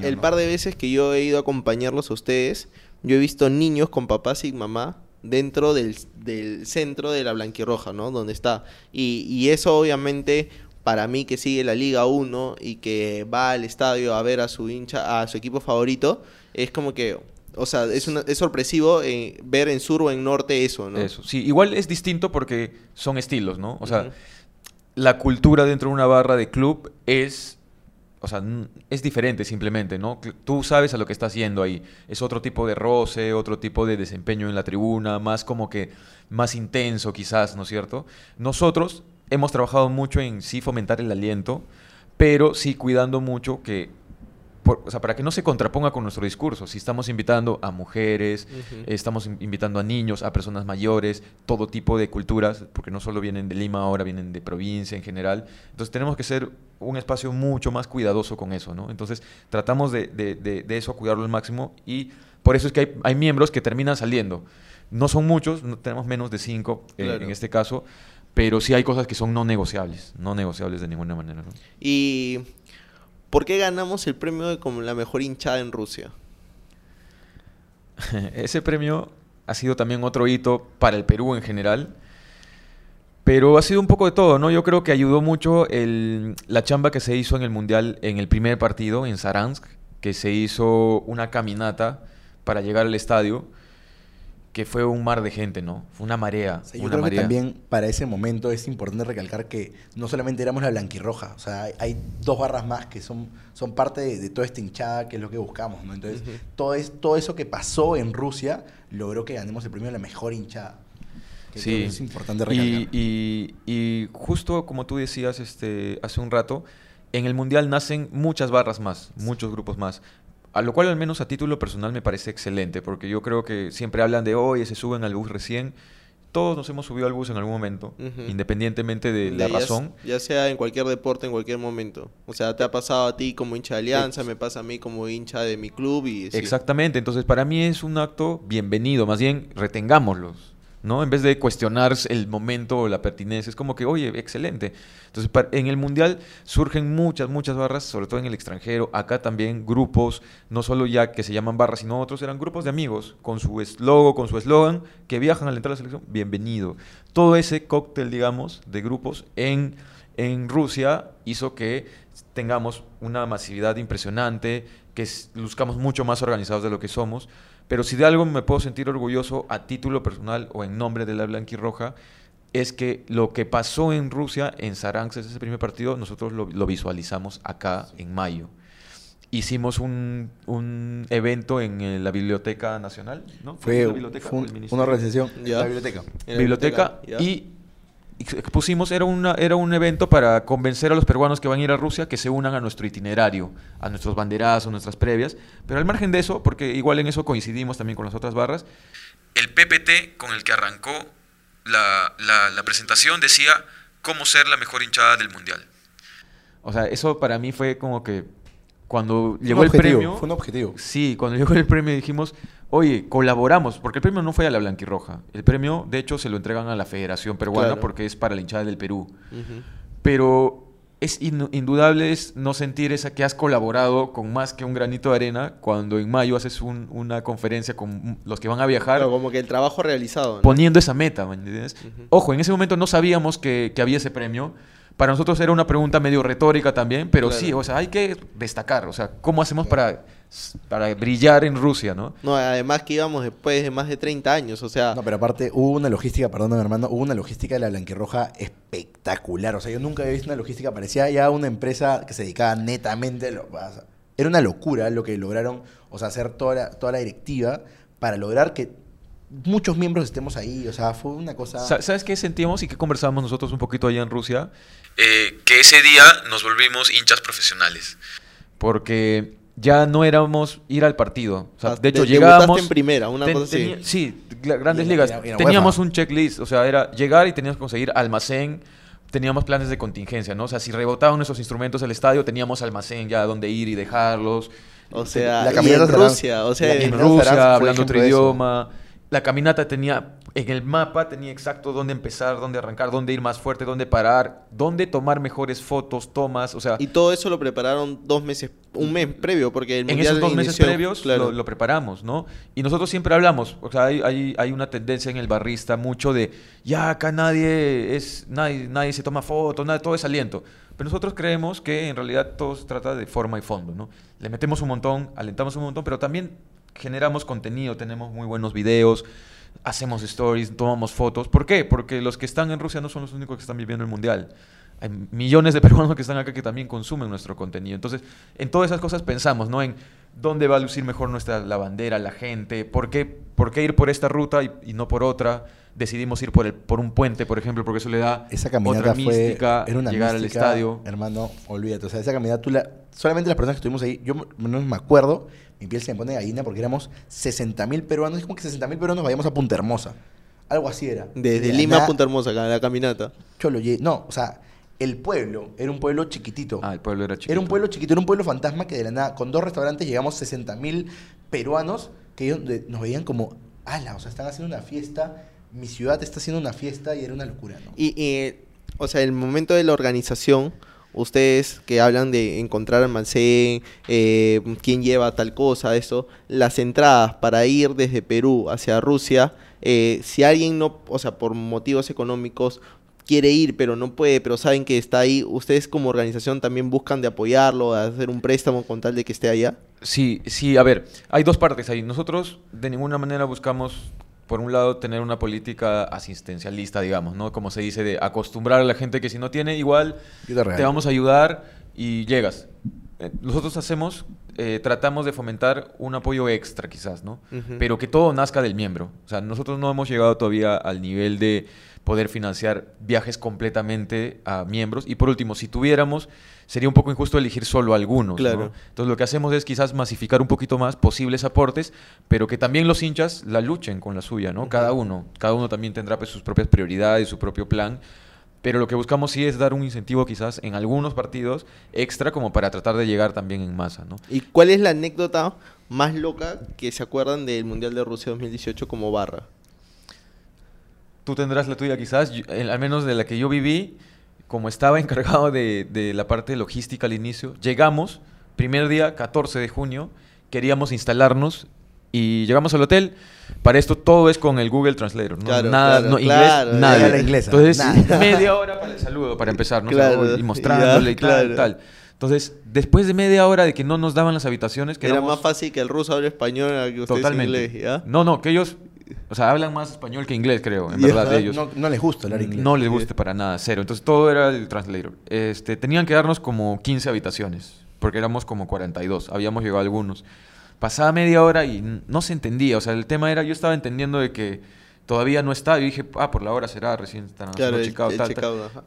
el ¿no? par de veces que yo he ido a acompañarlos a ustedes, yo he visto niños con papás y mamá dentro del, del centro de la blanquirroja, ¿no? Donde está. Y, y eso obviamente para mí que sigue la Liga 1 y que va al estadio a ver a su hincha, a su equipo favorito, es como que, o sea, es, una- es sorpresivo eh, ver en sur o en norte eso, ¿no? Eso, sí, igual es distinto porque son estilos, ¿no? O sea, la cultura dentro de una barra de club es, o sea, es diferente simplemente, ¿no? Tú sabes a lo que estás yendo ahí. Es otro tipo de roce, otro tipo de desempeño en la tribuna, más como que más intenso quizás, ¿no es cierto? Nosotros hemos trabajado mucho en sí fomentar el aliento, pero sí cuidando mucho que, por- o sea, para que no se contraponga con nuestro discurso. Si estamos invitando a mujeres, estamos in- invitando a niños, a personas mayores, todo tipo de culturas, porque no solo vienen de Lima, ahora vienen de provincia en general. Entonces tenemos que ser un espacio mucho más cuidadoso con eso, ¿no? Entonces tratamos de, de- de- de eso, cuidarlo al máximo y por eso es que hay, hay miembros que terminan saliendo. No son muchos, no tenemos menos de cinco eh, Claro. en este caso, pero sí hay cosas que son no negociables, no negociables de ninguna manera, ¿no? ¿Y por qué ganamos el premio de como la mejor hinchada en Rusia? (laughs) Ese premio ha sido también otro hito para el Perú en general. Pero ha sido un poco de todo, ¿no? Yo creo que ayudó mucho el- la chamba que se hizo en el Mundial en el primer partido, en Saransk, que se hizo una caminata para llegar al estadio, que fue un mar de gente, ¿no? Fue una marea. O sea, yo una creo que marea. también para ese momento es importante recalcar que no solamente éramos la blanquirroja, o sea, hay, dos barras más que son, son parte de, de toda esta hinchada que es lo que buscamos, ¿no? Entonces, Ujú. todo, es, todo eso que pasó en Rusia logró que ganemos el premio de la mejor hinchada. Que Sí. que es importante recalcar. Y, y- y justo como tú decías este, hace un rato, en el Mundial nacen muchas barras más, muchos grupos más. A lo cual al menos a título personal me parece excelente, porque yo creo que siempre hablan de, oye, se suben al bus recién. Todos nos hemos subido al bus en algún momento, independientemente de la Ya- razón. Ya sea en cualquier deporte, en cualquier momento. O sea, te ha pasado a ti como hincha de Alianza, me pasa a mí como hincha de mi club y... sí. Exactamente, entonces para mí es un acto bienvenido, más bien retengámoslos, ¿no? En vez de cuestionar el momento o la pertinencia, es como que, oye, excelente. Entonces en el Mundial surgen muchas, muchas barras, sobre todo en el extranjero, acá también grupos, no solo ya que se llaman barras, sino otros eran grupos de amigos, con su logo, con su eslogan, que viajan al entrar a la selección, bienvenido. Todo ese cóctel, digamos, de grupos en, en Rusia hizo que tengamos una masividad impresionante, que luzcamos mucho más organizados de lo que somos. Pero si de algo me puedo sentir orgulloso a título personal o en nombre de la Blanquirroja, es que lo que pasó en Rusia, en Saransk, ese primer partido, nosotros lo, lo visualizamos acá en mayo. Hicimos un, un evento en eh, la Biblioteca Nacional, ¿no? fue la biblioteca fue un- el una organización, la biblioteca. En la biblioteca ya. y expusimos, era, una, era un evento para convencer a los peruanos que van a ir a Rusia que se unan a nuestro itinerario, a nuestros banderazos, nuestras previas. Pero al margen de eso, porque igual en eso coincidimos también con las otras barras, El PPT con el que arrancó la, la- la presentación decía cómo ser la mejor hinchada del mundial. o sea, eso para mí fue como que cuando llegó un el objetivo, premio... Fue un objetivo. Sí, cuando llegó el premio dijimos, oye, colaboramos, porque el premio no fue a la Blanquirroja. El premio, de hecho, se lo entregan a la Federación Peruana Claro. porque es para la hinchada del Perú. Ujú. Pero es in- indudable es no sentir esa que has colaborado con más que un granito de arena cuando en mayo haces un- una conferencia con los que van a viajar Claro, como que el trabajo realizado. ¿no? poniendo esa meta, ¿me entiendes? Ojo, en ese momento no sabíamos que, que había ese premio. Para nosotros era una pregunta medio retórica también, pero Claro. sí, o sea, hay que destacar, o sea, ¿cómo hacemos para, para brillar en Rusia, no? No, además que íbamos después de más de 30 años, o sea... No, pero aparte hubo una logística, perdóname hermano, hubo una logística de la Blanquirroja espectacular. O sea, yo nunca había visto una logística, parecía ya una empresa que se dedicaba netamente a lo- o sea, Era una locura lo que lograron, o sea, hacer toda la, toda la directiva para lograr que muchos miembros estemos ahí. O sea, fue una cosa... Sa- ¿Sabes qué sentíamos y qué conversábamos nosotros un poquito allá en Rusia? Eh, que ese día nos volvimos hinchas profesionales. Porque ya no éramos ir al partido. O sea, Ah, de hecho, de- llegábamos... en primera, una ten- cosa así. Sí, grandes Y ligas. y y teníamos UEFA. un checklist, o sea, era llegar y teníamos que conseguir almacén, teníamos planes de contingencia, ¿no? O sea, si rebotaban nuestros instrumentos al estadio, teníamos almacén ya donde ir y dejarlos. O sea, La y caminata en Rusia, o sea, en Rusia, hablando otro eso. La caminata tenía, en el mapa tenía exacto dónde empezar, dónde arrancar, dónde ir más fuerte, dónde parar, dónde tomar mejores fotos, tomas, o sea, y todo eso lo prepararon dos meses, un mes previo, porque el en esos dos meses inició- previos claro. lo, lo preparamos, ¿no? Y nosotros siempre hablamos, o sea, hay, hay, hay una tendencia en el barrista mucho de, ya acá nadie es, nadie, nadie se toma fotos, nada, todo es aliento. Pero nosotros creemos que en realidad todo se trata de forma y fondo, ¿no? Le metemos un montón, alentamos un montón, pero también generamos contenido, tenemos muy buenos videos, hacemos stories, tomamos fotos. ¿Por qué? Porque los que están en Rusia no son los únicos que están viviendo el mundial. Hay millones de (laughs) peruanos que están acá que también consumen nuestro contenido. Entonces, en todas esas cosas pensamos, ¿no? En dónde va a lucir mejor nuestra la bandera, la gente, por qué, por qué ir por esta ruta y, y no por otra. Decidimos ir por, el, por un puente, por ejemplo, porque eso le da Esa caminata otra fue mística, era una llegar al estadio. Hermano, olvídate. O sea, esa caminata, tú la, solamente las personas que estuvimos ahí, yo no me acuerdo, mi piel se me pone de gallina porque éramos 60 mil peruanos. Es como que 60 mil peruanos vayamos a Punta Hermosa. Algo así era. Desde De Lima a Punta Hermosa, la caminata. Cholo, no, o sea, el pueblo era un pueblo chiquitito. Ah, el pueblo era chiquito. Era un pueblo chiquito, era un pueblo fantasma que de la nada, con dos restaurantes, llegamos 60 mil peruanos que ellos de- nos veían como, ala, o sea, están haciendo una fiesta, mi ciudad está haciendo una fiesta y era una locura, ¿no? Y, y, o sea, el momento de la organización, ustedes que hablan de encontrar almacén, eh, quién lleva tal cosa, eso, las entradas para ir desde Perú hacia Rusia, eh, si alguien no, o sea, por motivos económicos quiere ir pero no puede, pero saben que está ahí, ustedes como organización también buscan de apoyarlo, de hacer un préstamo con tal de que esté allá. Sí, sí, a ver, hay dos partes ahí. Nosotros de ninguna manera buscamos, por un lado, tener una política asistencialista, digamos, ¿no? Como se dice, de acostumbrar a la gente que si no tiene, igual te vamos a ayudar y llegas. Eh, Nosotros hacemos, eh, tratamos de fomentar un apoyo extra quizás, ¿no? Pero que todo nazca del miembro. O sea, nosotros no hemos llegado todavía al nivel de poder financiar viajes completamente a miembros. Y por último, si tuviéramos, sería un poco injusto elegir solo algunos. Entonces lo que hacemos es quizás masificar un poquito más posibles aportes, pero que también los hinchas la luchen con la suya, ¿no? Cada uno. Cada uno también tendrá pues, sus propias prioridades, su propio plan. Pero lo que buscamos sí es dar un incentivo quizás en algunos partidos extra como para tratar de llegar también en masa, ¿no? ¿Y cuál es la anécdota más loca que se acuerdan del Mundial de Rusia 2018 como barra? Tú tendrás la tuya quizás, yo- el- al menos de la que yo viví, como estaba (laughs) encargado de, de la parte logística al inicio, llegamos, primer día, 14 de junio, queríamos instalarnos y llegamos al hotel. Para esto todo es con el Google Translator, ¿no? Claro, nada, claro, no, claro, inglés, nada. era la inglesa, Entonces, nada. (laughs) media hora para el saludo, para empezar, ¿no? O sea, Claro, y mostrándole ya, y tal, claro. tal. Entonces, después de media hora de que no nos daban las habitaciones, que Era éramos- más fácil que el ruso hable español a que ustedes Totalmente. inglés, ¿ya? No, no, que ellos, o sea, hablan más español que inglés, creo, en Ya. verdad, de ellos. No, no les gusta hablar inglés. No les guste para nada, cero. Entonces todo era el translator. Este, tenían que darnos como 15 habitaciones, porque éramos como 42, habíamos llegado algunos. Pasaba media hora y no se entendía, o sea, el tema era, yo estaba entendiendo de que todavía no está, y dije, ah, por la hora será, recién están Claro, el- el tal, tal,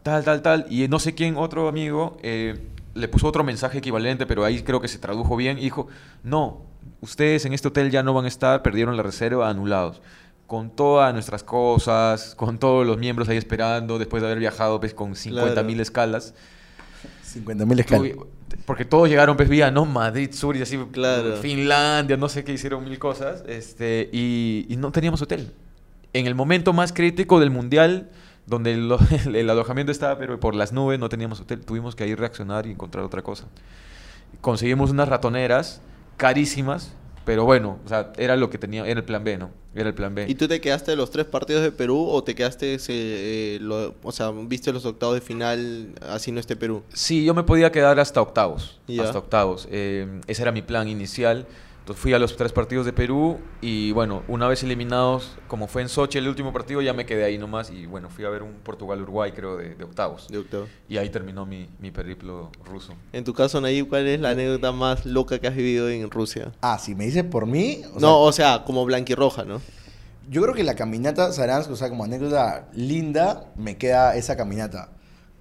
tal, tal, tal, y no sé quién, otro amigo, eh, le puso otro mensaje equivalente, pero ahí creo que se tradujo bien, y dijo, no, ustedes en este hotel ya no van a estar, perdieron la reserva, anulados con todas nuestras cosas, con todos los miembros ahí esperando, después de haber viajado pues, con 50 mil Claro. escalas. 50 mil escalas. Tuvi- Porque todos llegaron pues vía, ¿no? Madrid, Sur y así, Claro. Finlandia, no sé qué, hicieron mil cosas, este, y, y no teníamos hotel. En el momento más crítico del Mundial, donde el, el- (laughs) el alojamiento estaba pero por las nubes, no teníamos hotel, tuvimos que ahí reaccionar y encontrar otra cosa. Conseguimos unas ratoneras carísimas, pero bueno, o sea, era lo que tenía, era el plan B, ¿no? Era el plan B. ¿Y tú te quedaste los tres partidos de Perú o te quedaste, ese, eh, lo- o sea, viste los octavos de final así no esté Perú? Sí, yo me podía quedar hasta octavos. Ya. Hasta octavos. Eh, ese era mi plan inicial. Entonces fui a los tres partidos de Perú y bueno, una vez eliminados, como fue en Sochi el último partido, ya me quedé ahí nomás y bueno, fui a ver un Portugal-Uruguay creo de, de octavos. De octavos. Y ahí terminó mi, mi periplo ruso. En tu caso, Nayib, ¿cuál es la anécdota más loca que has vivido en Rusia? Ah, si me dices por mí. o sea, no, o sea, como blanquirroja, ¿no? Yo creo que la caminata Saransk, o sea, como anécdota linda, me queda esa caminata.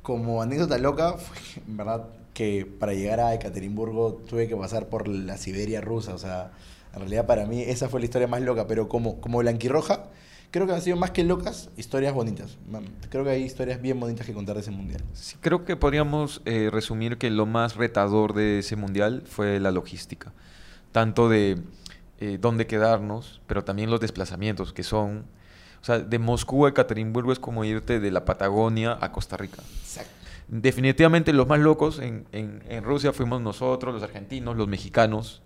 Como anécdota loca, fue en verdad que para llegar a Ekaterimburgo tuve que pasar por la Siberia rusa. O sea, en realidad para mí esa fue la historia más loca. Pero como, como blanquirroja, creo que han sido más que locas, historias bonitas. Creo que hay historias bien bonitas que contar de ese mundial. Sí, creo que podríamos eh, resumir que lo más retador de ese mundial fue la logística. Tanto de eh, dónde quedarnos, pero también los desplazamientos, que son... O sea, de Moscú a Ekaterimburgo es como irte de la Patagonia a Costa Rica. Exacto. Definitivamente los más locos en, en- en Rusia fuimos nosotros, los argentinos, los mexicanos.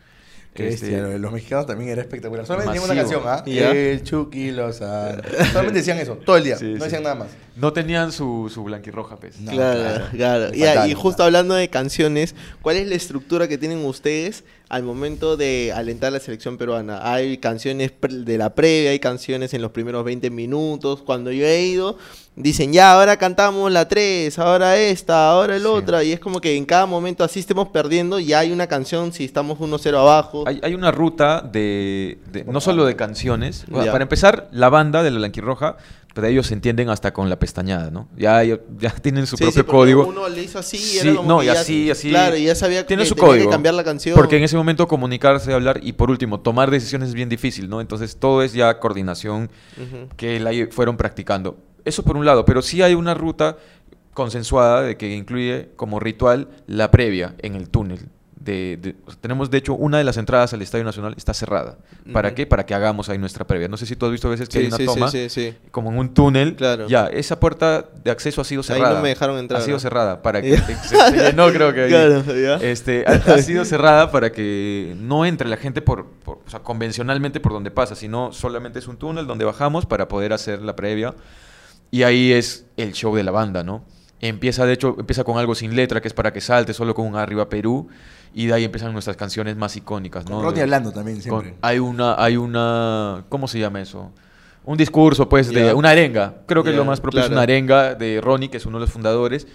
Este, los mexicanos también era espectacular. Solamente tenían una Masivo. canción, ¿ah? El Chucky Lozano. Solamente decían eso, todo el día. Sí, no sí. decían nada más. no tenían su, su blanquirroja, pues. No, claro, claro. Y, ah, y justo hablando de canciones, ¿cuál es la estructura que tienen ustedes al momento de alentar la selección peruana. Hay canciones de la previa, hay canciones en los primeros 20 minutos. Cuando yo he ido, dicen, ya, ahora cantamos la 3, ahora esta, ahora el otra. Y es como que en cada momento así estemos perdiendo, ya hay una canción si estamos 1-0 abajo. Hay, una ruta de, no solo de canciones. para empezar, la banda de la Blanquirroja pero ellos se entienden hasta con la pestañada, ¿no? Ya, ya (laughs) tienen su propio código. Uno le hizo así, sí, no, y así, así. Claro, y ya sabía tiene que su código, que cambiar la canción. Porque en ese momento comunicarse, hablar y por último, tomar decisiones es bien difícil, ¿no? Entonces todo es ya coordinación que la fueron practicando. Eso por un lado, pero sí hay una ruta consensuada de que incluye como ritual la previa en el túnel tenemos de hecho una de las entradas al Estadio Nacional está cerrada. ¿Para qué? Para que hagamos ahí nuestra previa. No sé si tú has visto a veces que hay una toma como en un túnel. Claro. Ya, esa puerta de acceso ha sido cerrada. Ahí no me dejaron entrar. Ha sido cerrada para que (laughs) no creo que este ha, (laughs) sido cerrada para que no entre la gente por, o sea, convencionalmente por donde pasa, sino solamente es un túnel donde bajamos para poder hacer la previa. Y ahí es el show de la banda, ¿no? Empieza, de hecho, empieza con algo sin letra, que es para que salte, solo con un Arriba Perú. Y de ahí empiezan nuestras canciones más icónicas, ¿no? Ronnie hablando también, siempre. hay una, hay una, ¿cómo se llama eso? Un discurso, pues, de una arenga. Creo que lo más propio es una arenga de Ronnie, que es uno de los fundadores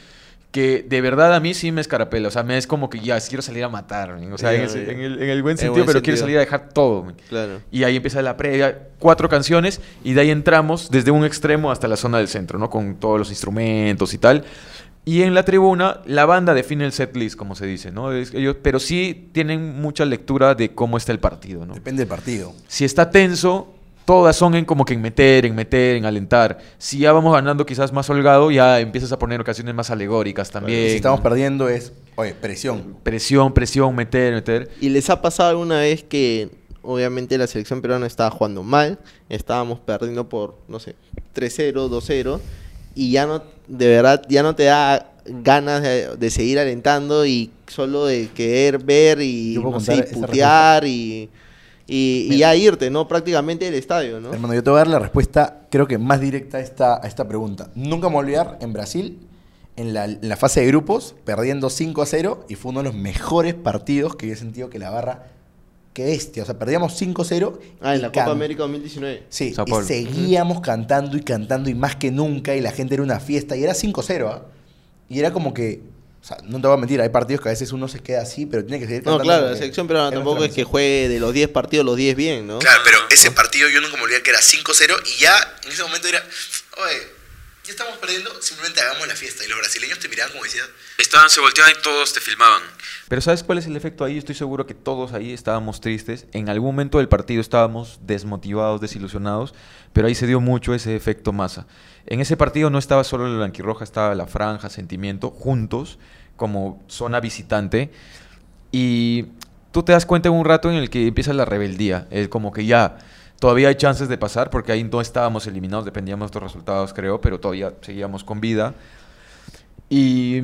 que de verdad a mí sí me escarapela. O sea, me es como que ya quiero salir a matar. O sea, en, el, buen sentido, pero quiero salir a dejar todo. Claro. Y ahí empieza la previa, cuatro canciones, y de ahí entramos desde un extremo hasta la zona del centro, ¿no? Con todos los instrumentos y tal. Y en la tribuna, la banda define el set list, como se dice, ¿no? ellos, pero sí tienen mucha lectura de cómo está el partido, ¿no? Depende del partido. Si está tenso, todas son en como que en meter, en meter, en alentar. Si ya vamos ganando quizás más holgado, ya empiezas a poner ocasiones más alegóricas también. Si estamos perdiendo es, oye, presión. Presión, presión, meter, meter. ¿Y les ha pasado alguna vez que obviamente la selección peruana estaba jugando mal, estábamos perdiendo por, no sé, 3-0, 2-0 y ya no, de verdad, ya no te da ganas de, seguir alentando y solo de querer ver y, no sé, putear y, y, ya irte, ¿no? Prácticamente del estadio, ¿no? Hermano, yo te voy a dar la respuesta, creo que más directa a esta, a esta pregunta. Nunca me voy a olvidar, en Brasil, en la, en la fase de grupos, perdiendo 5 a 0, y fue uno de los mejores partidos que yo he sentido que la barra Qué bestia, o sea, perdíamos 5-0. Ah, en la Copa América 2019. Sí, y seguíamos cantando y cantando y más que nunca y la gente era una fiesta y era 5-0, ¿ah? Y era como que, o sea, no te voy a mentir, hay partidos que a veces uno se queda así, pero tiene que seguir cantando. No, claro, la selección pero tampoco es que juegue de los 10 partidos los 10 bien, ¿no? Claro, pero ese partido yo nunca me olvidé que era 5-0 y ya en ese momento era, oye, ya estamos perdiendo, simplemente hagamos la fiesta. Y los brasileños te miraban como decían. Estaban, se volteaban y todos te filmaban. Pero ¿sabes cuál es el efecto ahí? Estoy seguro que todos ahí estábamos tristes. En algún momento del partido estábamos desmotivados, desilusionados, pero ahí se dio mucho ese efecto masa. En ese partido no estaba solo la blanquirroja, estaba la franja, sentimiento, juntos, como zona visitante. Y tú te das cuenta en un rato en el que empieza la rebeldía, el como que ya Todavía hay chances de pasar porque ahí no estábamos eliminados, dependíamos de nuestros resultados, creo, pero todavía seguíamos con vida. Y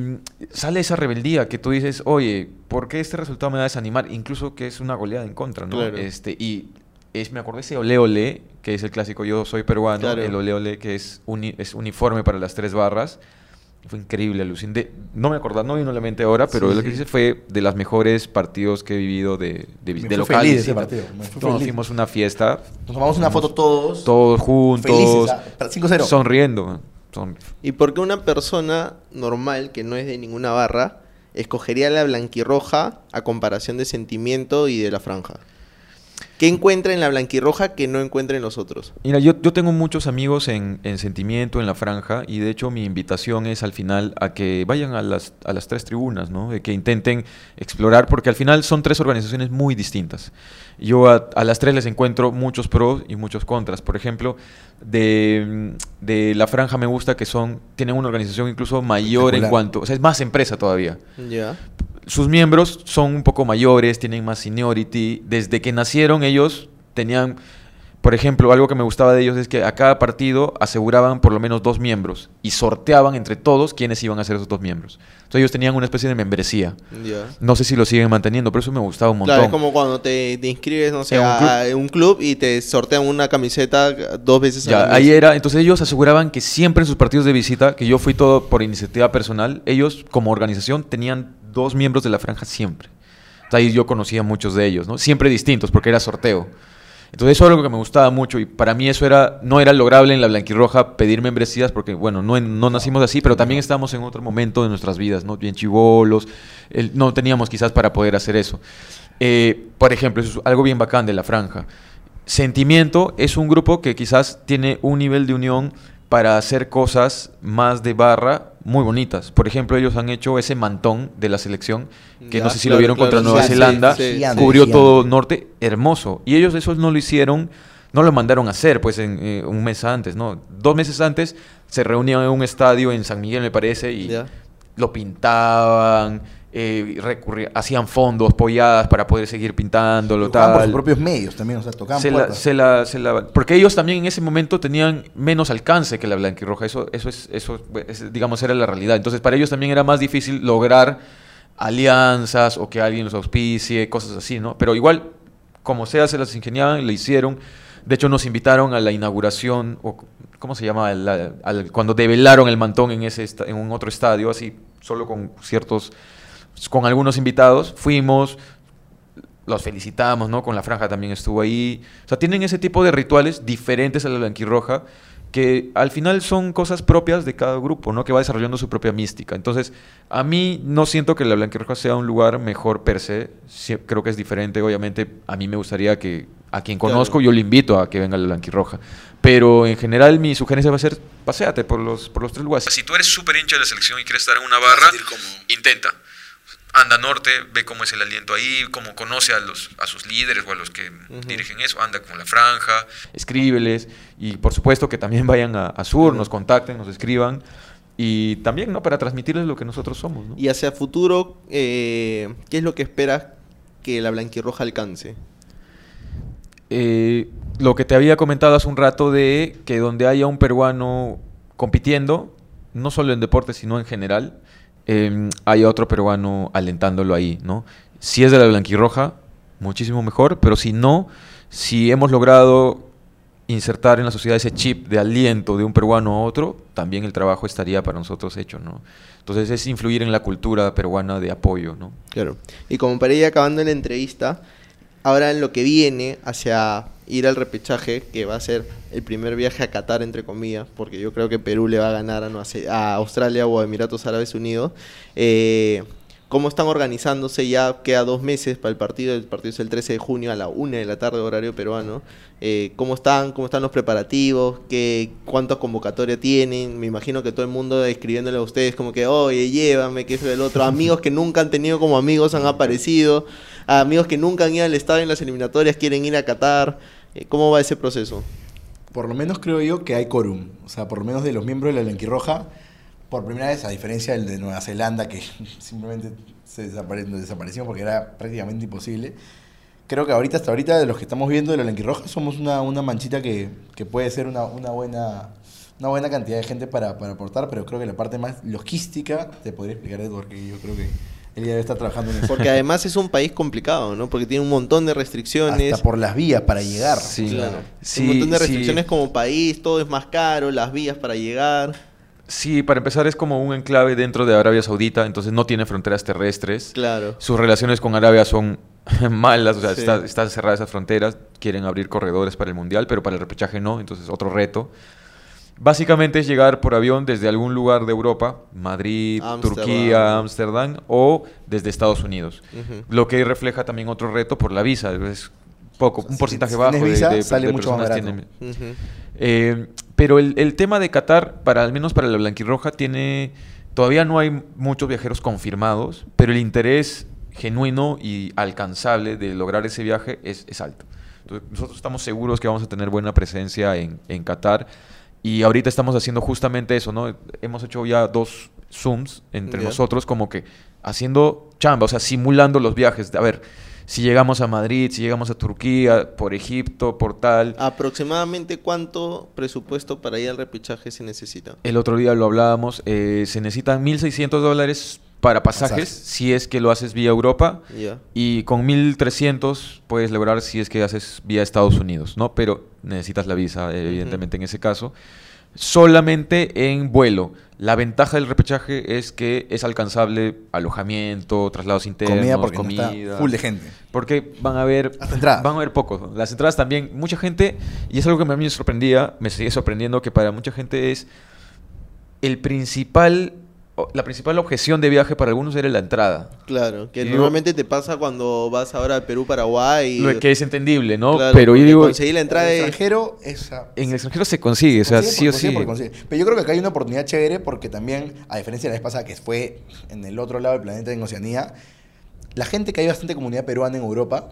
sale esa rebeldía que tú dices, oye, ¿por qué este resultado me va a desanimar? Incluso que es una goleada en contra, ¿no? Este, y es, me acordé ese ole ole, que es el clásico Yo soy peruano, el ole ole que es, es uniforme para las tres barras. Fue increíble, alucinante. No me acuerdo, no vino a la mente ahora, pero lo que dice fue de los mejores partidos que he vivido de, de, de local. Feliz ese partido. hicimos una fiesta. Nos tomamos una foto todos. Todos juntos. Felices, 5-0. Sonriendo. ¿Y por qué una persona normal, que no es de ninguna barra, escogería la blanquirroja a comparación de sentimiento y de la franja? ¿Qué encuentra en la blanquirroja que no encuentra en los otros? Mira, yo, yo tengo muchos amigos en, Sentimiento, en la franja, y de hecho mi invitación es al final a que vayan a las, a las tres tribunas, ¿no? De que intenten explorar, porque al final son tres organizaciones muy distintas. Yo a, las tres les encuentro muchos pros y muchos contras. Por ejemplo, de, de la franja me gusta que son tienen una organización incluso mayor en cuanto, o sea, es más empresa todavía. Ya sus miembros son un poco mayores, tienen más seniority. Desde que nacieron ellos tenían, por ejemplo, algo que me gustaba de ellos es que a cada partido aseguraban por lo menos dos miembros y sorteaban entre todos quiénes iban a ser esos dos miembros. Entonces ellos tenían una especie de membresía. No sé si lo siguen manteniendo, pero eso me gustaba un montón. Claro, es como cuando te, inscribes, no sé, a un club y te sortean una camiseta dos veces ya, Ahí era, entonces ellos aseguraban que siempre en sus partidos de visita, que yo fui todo por iniciativa personal, ellos como organización tenían dos miembros de la franja siempre. Ahí yo conocía muchos de ellos, ¿no? Siempre distintos, porque era sorteo. Entonces eso era algo que me gustaba mucho y para mí eso era no era lograble en la blanquirroja pedir membresías porque, bueno, no, no nacimos así, pero también estábamos en otro momento de nuestras vidas, ¿no? Bien chivolos, no teníamos quizás para poder hacer eso. Eh, por ejemplo, eso es algo bien bacán de la franja. Sentimiento es un grupo que quizás tiene un nivel de unión para hacer cosas más de barra muy bonitas. Por ejemplo, ellos han hecho ese mantón de la selección, que Ya, no sé si claro, lo vieron claro, contra Nueva Zelanda, sí, sí. cubrió todo norte, hermoso. Y ellos eso no lo hicieron, no lo mandaron a hacer, pues en eh, un mes antes, ¿no? Dos meses antes se reunían en un estadio en San Miguel, me parece, y Ya. lo pintaban, eh, hacían fondos, polladas para poder seguir pintándolo, Jugaban por tal. sus propios medios también, o sea, tocaban Se la- puertas. se la- se la- porque ellos también en ese momento tenían menos alcance que la blanquirroja. Eso, eso es, eso es, digamos, era la realidad. Entonces, para ellos también era más difícil lograr alianzas o que alguien los auspicie, cosas así, ¿no? Pero igual, como sea, se las ingeniaban, le hicieron. De hecho, nos invitaron a la inauguración, o ¿cómo se llama? Al- cuando develaron el mantón en, ese en un otro estadio, así, solo con ciertos, con algunos invitados. Fuimos, los felicitamos, ¿no? Con la franja también estuvo ahí. O sea, tienen ese tipo de rituales diferentes a la blanquirroja que al final son cosas propias de cada grupo, ¿no? Que va desarrollando su propia mística. Entonces, a mí no siento que la blanquirroja sea un lugar mejor per se. Sí, creo que es diferente. Obviamente, a mí me gustaría que a quien Claro. conozco yo le invito a que venga a la blanquirroja. Pero en general mi sugerencia va a ser paséate por los, por los tres lugares. Si tú eres súper hincha de la selección y quieres estar en una barra, intenta. Anda norte, ve cómo es el aliento ahí, cómo conoce a los a sus líderes o a los que dirigen eso, anda con la franja. escríbeles y por supuesto que también (laughs) vayan a, a Sur, nos contacten, nos escriban y también no para transmitirles lo que nosotros somos. ¿no? Y hacia futuro, eh, ¿qué es lo que esperas que la blanquirroja alcance? Eh, lo que te había comentado hace un rato de que donde haya un peruano compitiendo, no solo en deporte, sino en general, eh, haya otro peruano alentándolo ahí, ¿no? Si es de la blanquirroja, muchísimo mejor, pero si no, si hemos logrado insertar en la sociedad ese chip de aliento de un peruano a otro, también el trabajo estaría para nosotros hecho, ¿no? Entonces es influir en la cultura peruana de apoyo, ¿no? Claro. Y como para ir acabando la entrevista, ahora en lo que viene hacia ir al repechaje, que va a ser el primer viaje a Qatar, entre comillas, porque yo creo que Perú le va a ganar a, a Australia o a Emiratos Árabes Unidos. eh, ¿Cómo están organizándose? Ya queda dos meses para el partido. El partido es el 13 de junio a la 1 de la tarde, horario peruano. Eh, ¿Cómo están? ¿Cómo están los preparativos? ¿Qué, ¿Cuánta convocatoria tienen? Me imagino que todo el mundo escribiéndole a ustedes como que, oye, llévame, que eso del otro. Amigos que nunca han tenido como amigos han aparecido. Amigos que nunca han ido al estadio en las eliminatorias quieren ir a Qatar. Eh, ¿Cómo va ese proceso? Por lo menos creo yo que hay quórum. O sea, por lo menos de los miembros de la Blanquirroja, por primera vez, a diferencia del de Nueva Zelanda, que (laughs) simplemente se desapare- desapareció porque era prácticamente imposible. Creo que ahorita, hasta ahorita, de los que estamos viendo de la Blanquirroja, somos una, una manchita que, que puede ser una, una buena una buena cantidad de gente para, para aportar, pero creo que la parte más logística te podría explicar Edward, que yo creo que él ya debe estar trabajando en eso. Porque además es un país complicado, ¿no? Porque tiene un montón de restricciones. Hasta por las vías para llegar. Sí. Claro. Sí, un montón de sí. restricciones como país, todo es más caro, las vías para llegar. Sí, para empezar es como un enclave dentro de Arabia Saudita, entonces no tiene fronteras terrestres. Claro. Sus relaciones con Arabia son (laughs) malas, o sea, Sí. está- están cerradas esas fronteras, quieren abrir corredores para el Mundial, pero para el repechaje no, entonces otro reto. Básicamente es llegar por avión desde algún lugar de Europa, Madrid. Turquía, Ámsterdam, o desde Estados Unidos. Lo que refleja también otro reto por la visa, es poco, un porcentaje si bajo de, de- sale de mucho más personas barato. tienen- Ujú. eh, pero el, el tema de Qatar, para al menos para la blanquirroja, tiene todavía no hay muchos viajeros confirmados, pero el interés genuino y alcanzable de lograr ese viaje es, es alto. Entonces, nosotros estamos seguros que vamos a tener buena presencia en, en Qatar y ahorita estamos haciendo justamente eso, ¿no? Hemos hecho ya dos Zooms entre nosotros como que haciendo chamba, o sea, simulando los viajes. A ver, si llegamos a Madrid, si llegamos a Turquía, por Egipto, por tal. ¿Aproximadamente cuánto presupuesto para ir al repechaje se necesita? El otro día lo hablábamos, eh, se necesitan 1.600 dólares para pasajes Pasajes. si es que lo haces vía Europa y con 1.300 puedes lograr si es que haces vía Estados Unidos, ¿no? Pero necesitas la visa, evidentemente, en ese caso. Solamente en vuelo. La ventaja del repechaje es que es alcanzable alojamiento, traslados internos, comida porque no comida. está full de gente. Porque van a haber Hasta entradas. van a haber pocos. Las entradas también, mucha gente, y es algo que a mí me sorprendía, me sigue sorprendiendo que para mucha gente es el principal, la principal objeción de viaje para algunos era la entrada. Claro, que Y digo- normalmente te pasa cuando vas ahora a Perú, Paraguay. Lo que es entendible, ¿no? Claro, Pero yo digo, conseguir la entrada En el es- extranjero, esa, en el extranjero se consigue, o sea, sí o sí. Pero yo creo que acá hay una oportunidad chévere porque también, a diferencia de la vez pasada que fue en el otro lado del planeta, en Oceanía, la gente que hay bastante comunidad peruana en Europa,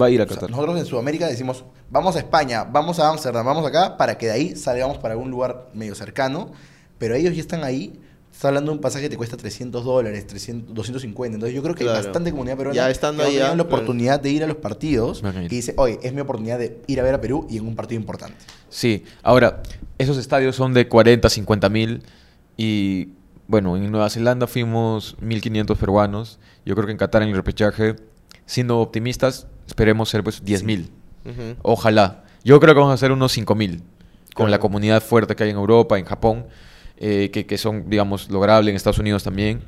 Va a ir a o sea, Qatar. nosotros en Sudamérica decimos, vamos a España, vamos a Ámsterdam, vamos acá, para que de ahí salgamos para algún lugar medio cercano, pero ellos ya están ahí. Está hablando de un pasaje que te cuesta 300 dólares, 300, 250. Entonces yo creo que hay Claro. bastante comunidad peruana Ya estando que ahí, ha tenido ya, la claro. oportunidad de ir a los partidos y dice, oye, es mi oportunidad de ir a ver a Perú y en un partido importante. Sí, ahora, esos estadios son de 40, 50 mil y bueno, en Nueva Zelanda fuimos 1500 peruanos. Yo creo que en Qatar en el repechaje, siendo optimistas, esperemos ser pues 10 mil. Ujú. Ojalá. Yo creo que vamos a hacer unos 5 mil con Claro. la comunidad fuerte que hay en Europa, en Japón, eh, que, que son, digamos, logrables en Estados Unidos también.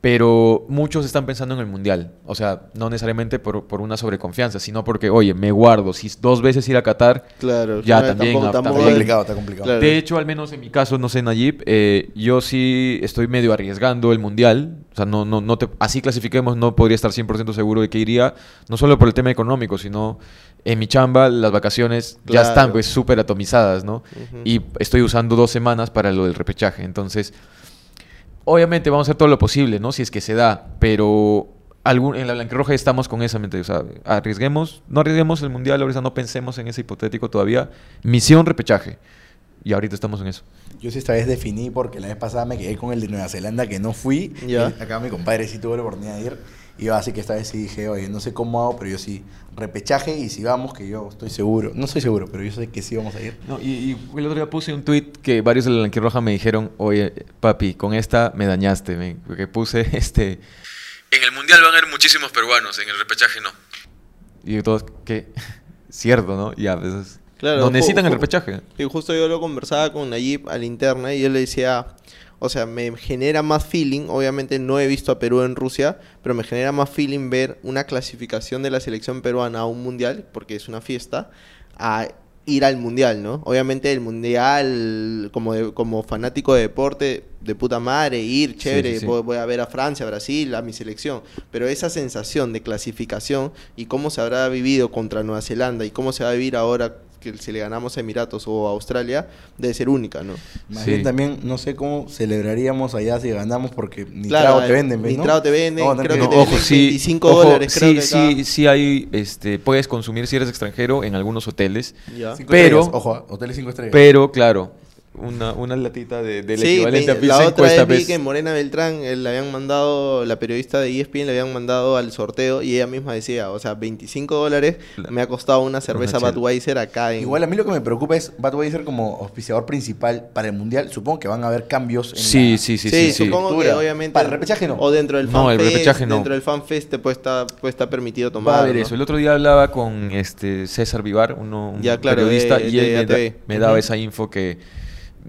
Pero muchos están pensando en el mundial. O sea, no necesariamente por, por una sobreconfianza, sino porque, oye, me guardo. Si dos veces ir a Qatar, Claro, Ya, también, tampoco- tampoco- también. Está complicado, está complicado. Claro. de hecho, al menos en mi caso, no sé, Nayib, eh, yo sí estoy medio arriesgando el mundial. O sea, no, no, no te, así clasifiquemos, no podría estar 100% seguro de que iría, no solo por el tema económico, sino en mi chamba, las vacaciones ya Claro. están pues súper atomizadas, ¿no? Ujú. Y estoy usando dos semanas para lo del repechaje. Entonces, obviamente vamos a hacer todo lo posible, ¿no? Si es que se da, pero algún, en la blanquirroja estamos con esa mente, o sea, arriesguemos, no arriesguemos el mundial, ahorita no pensemos en ese hipotético todavía. Misión repechaje. Y ahorita estamos en eso. Yo sí esta vez definí porque la vez pasada me quedé con el de Nueva Zelanda que no fui. Ya. Y acá mi compadre sí tuvo la oportunidad de ir. Y yo así que esta vez sí dije, oye, no sé cómo hago, pero yo sí repechaje y si vamos, que yo estoy seguro. No estoy seguro, pero yo sé que sí vamos a ir. No, y, y el otro día puse un tweet que varios de la blanquirroja me dijeron, oye, papi, con esta me dañaste, me- porque puse (laughs) este... En el Mundial van a haber muchísimos peruanos, en el repechaje no. Y todos, que (laughs) cierto, ¿no? Ya, pues, es- Claro, no necesitan el repechaje. Y justo yo lo conversaba con Nayib a la interna y yo le decía, o sea, me genera más feeling, obviamente no he visto a Perú en Rusia, pero me genera más feeling ver una clasificación de la selección peruana a un mundial, porque es una fiesta, a ir al mundial, ¿no? Obviamente el mundial, como, de- como fanático de deporte, de puta madre, ir, chévere, sí, sí. Voy, voy a ver a Francia, a Brasil, a mi selección, pero esa sensación de clasificación y cómo se habrá vivido contra Nueva Zelanda y cómo se va a vivir ahora que si le ganamos a Emiratos o a Australia, debe ser única, ¿no? Más Sí. bien también, no sé cómo celebraríamos allá si ganamos porque ni Claro, trago te eh, venden, ¿ves, ni no? trago te venden, tener creo que- que te venden 25 ojo, dólares, creo sí, que sí, sí hay, este, puedes consumir si eres extranjero en algunos hoteles, Ya. Cinco Pero- estrellas, ojo, hoteles 5 estrellas. pero claro, una, una latita de, del Sí, equivalente a la otra cuesta vez vi que Morena Beltrán eh, le habían mandado, la periodista de ESPN le habían mandado al sorteo y ella misma decía, o sea, 25 dólares La- me ha costado una cerveza. Budweiser acá en... Igual a mí lo que me preocupa es Budweiser como auspiciador principal para el Mundial. Supongo que van a haber cambios en Sí, la- sí, sí, Sí, sí, sí. supongo que obviamente... Para el repechaje no. O dentro del No, FanFest, el repechaje no. dentro del FanFest te puede estar, puede estar permitido tomar, Va a haber ¿no? eso. El otro día hablaba con este César Vivar, uno, un Ya, claro, periodista, de- y él de me, da- ATV. me daba esa info que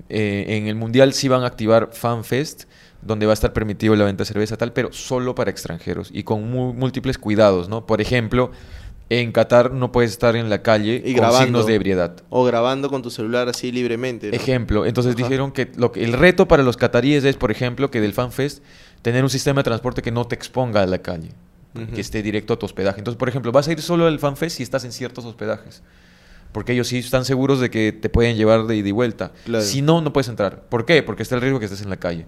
eh, en el Mundial sí van a activar FanFest, donde va a estar permitido la venta de cerveza tal, pero solo para extranjeros y con múltiples cuidados, ¿no? Por ejemplo, en Qatar no puedes estar en la calle Y con grabando. signos de ebriedad. O grabando con tu celular así libremente, ¿no? Ejemplo, entonces Ajá. dijeron que, lo que el reto para los cataríes es, por ejemplo, que del FanFest tener un sistema de transporte que no te exponga a la calle, que esté directo a tu hospedaje. Entonces, por ejemplo, vas a ir solo al FanFest si estás en ciertos hospedajes, porque ellos sí están seguros de que te pueden llevar de ida y vuelta. Claro. Si no, no puedes entrar. ¿Por qué? Porque está el riesgo que estés en la calle.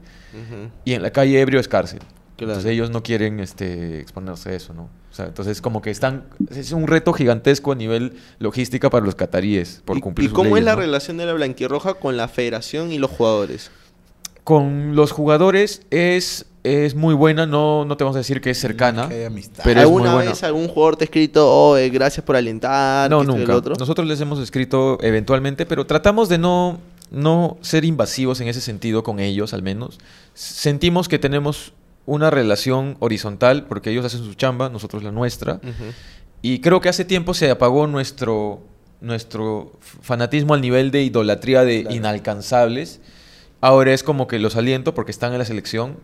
Y en la calle ebrio es cárcel. Claro. Entonces ellos no quieren este, exponerse a eso, ¿no? O sea, entonces como que están... Es un reto gigantesco a nivel logística para los cataríes por ¿Y- cumplir ¿Y sus cómo es la ¿no? relación de la blanquirroja con la federación y los jugadores? Con los jugadores es, es muy buena, no, no te vamos a decir que es cercana. Que hay amistad. Pero es muy ¿Alguna buena. vez algún jugador te ha escrito, oh, eh, gracias por alentar? No, el nunca. otro? Nosotros les hemos escrito eventualmente, pero tratamos de no, no ser invasivos en ese sentido con ellos, al menos. Sentimos que tenemos una relación horizontal, porque ellos hacen su chamba, nosotros la nuestra. Y creo que hace tiempo se apagó nuestro, nuestro fanatismo al nivel de idolatría de Claro. inalcanzables. Ahora es como que los aliento porque están en la selección.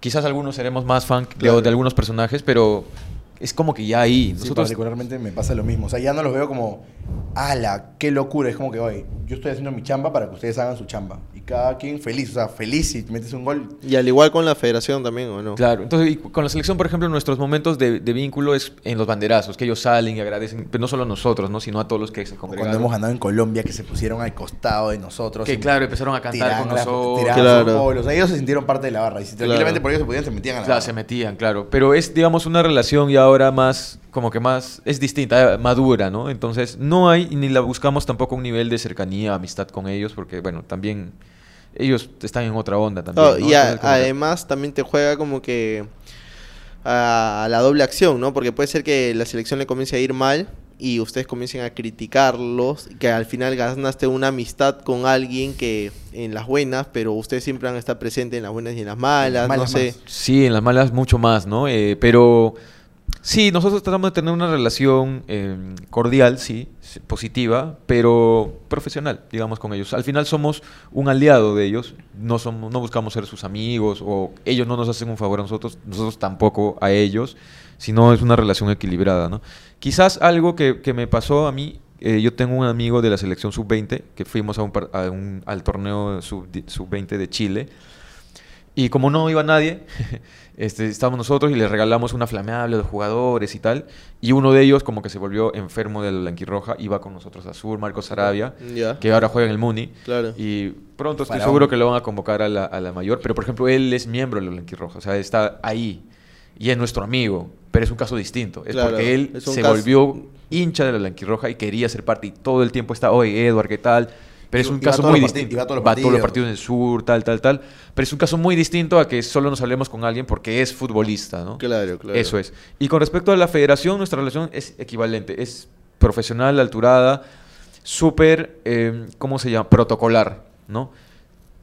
Quizás algunos seremos más fan de- algunos personajes, pero es como que ya ahí. Sí, Nosotros, particularmente me pasa lo mismo. O sea, ya no los veo como, ala, qué locura. Es como que, oye, yo estoy haciendo mi chamba para que ustedes hagan su chamba. Y cada quien feliz, o sea, feliz si metes un gol. Y al igual con la federación también, ¿o no? Claro, entonces y con la selección, por ejemplo, nuestros momentos de, de vínculo es en los banderazos, que ellos salen y agradecen, pero no solo a nosotros, ¿no? sino a todos los que se O congregaron. cuando hemos ganado en Colombia, que se pusieron al costado de nosotros. Que claro, empezaron a cantar con nosotros. Claro. O sea, ellos se sintieron parte de la barra. Y si tranquilamente Claro. por ellos se podían, se metían a la Claro, barra. se metían, claro. Pero es, digamos, una relación y ahora más, como que más, es distinta, eh, madura, ¿no? Entonces, no hay, ni la buscamos tampoco un nivel de cercanía, amistad con ellos, porque, bueno, también ellos están en otra onda también. ¿no? y a- Entonces, como que- además también te juega como que a, a la doble acción, ¿no? Porque puede ser que la selección le comience a ir mal y ustedes comiencen a criticarlos, que al final ganaste una amistad con alguien que en las buenas, pero ustedes siempre van a estar presentes en las buenas y en las malas, malas no sé. más. Sí, en las malas mucho más, ¿no? Eh, pero sí, nosotros tratamos de tener una relación eh, cordial, sí, positiva, pero profesional, digamos, con ellos. Al final somos un aliado de ellos, no, somos, no buscamos ser sus amigos o ellos no nos hacen un favor a nosotros, nosotros tampoco a ellos, sino es una relación equilibrada, ¿no? Quizás algo que, que me pasó a mí, eh, yo tengo un amigo de la selección sub-20 que fuimos a un, a un- al torneo sub- sub-20 de Chile. Y como no iba nadie, (laughs) este, estábamos nosotros y le regalamos una flameable a los jugadores y tal. Y uno de ellos como que se volvió enfermo de la blanquirroja, iba con nosotros a Sur, Marcos Sarabia, Ya. que ahora juega en el Muni. Claro. Y pronto estoy seguro que lo van a convocar a la, a la mayor. Pero por ejemplo, él es miembro de la blanquirroja, o sea, está ahí. Y es nuestro amigo, pero es un caso distinto. Es Claro, porque él es se caso- volvió hincha de la blanquirroja y quería ser parte. Y todo el tiempo está, oye, Edward, ¿qué tal? Pero es un caso muy distinto. va a todos todos los partidos. en el sur, tal, tal, tal. Pero es un caso muy distinto a que solo nos hablemos con alguien porque es futbolista, ¿no? Claro, claro. Eso es. Y con respecto a la federación, nuestra relación es equivalente. Es profesional, alturada, súper, eh, ¿cómo se llama? Protocolar, ¿no?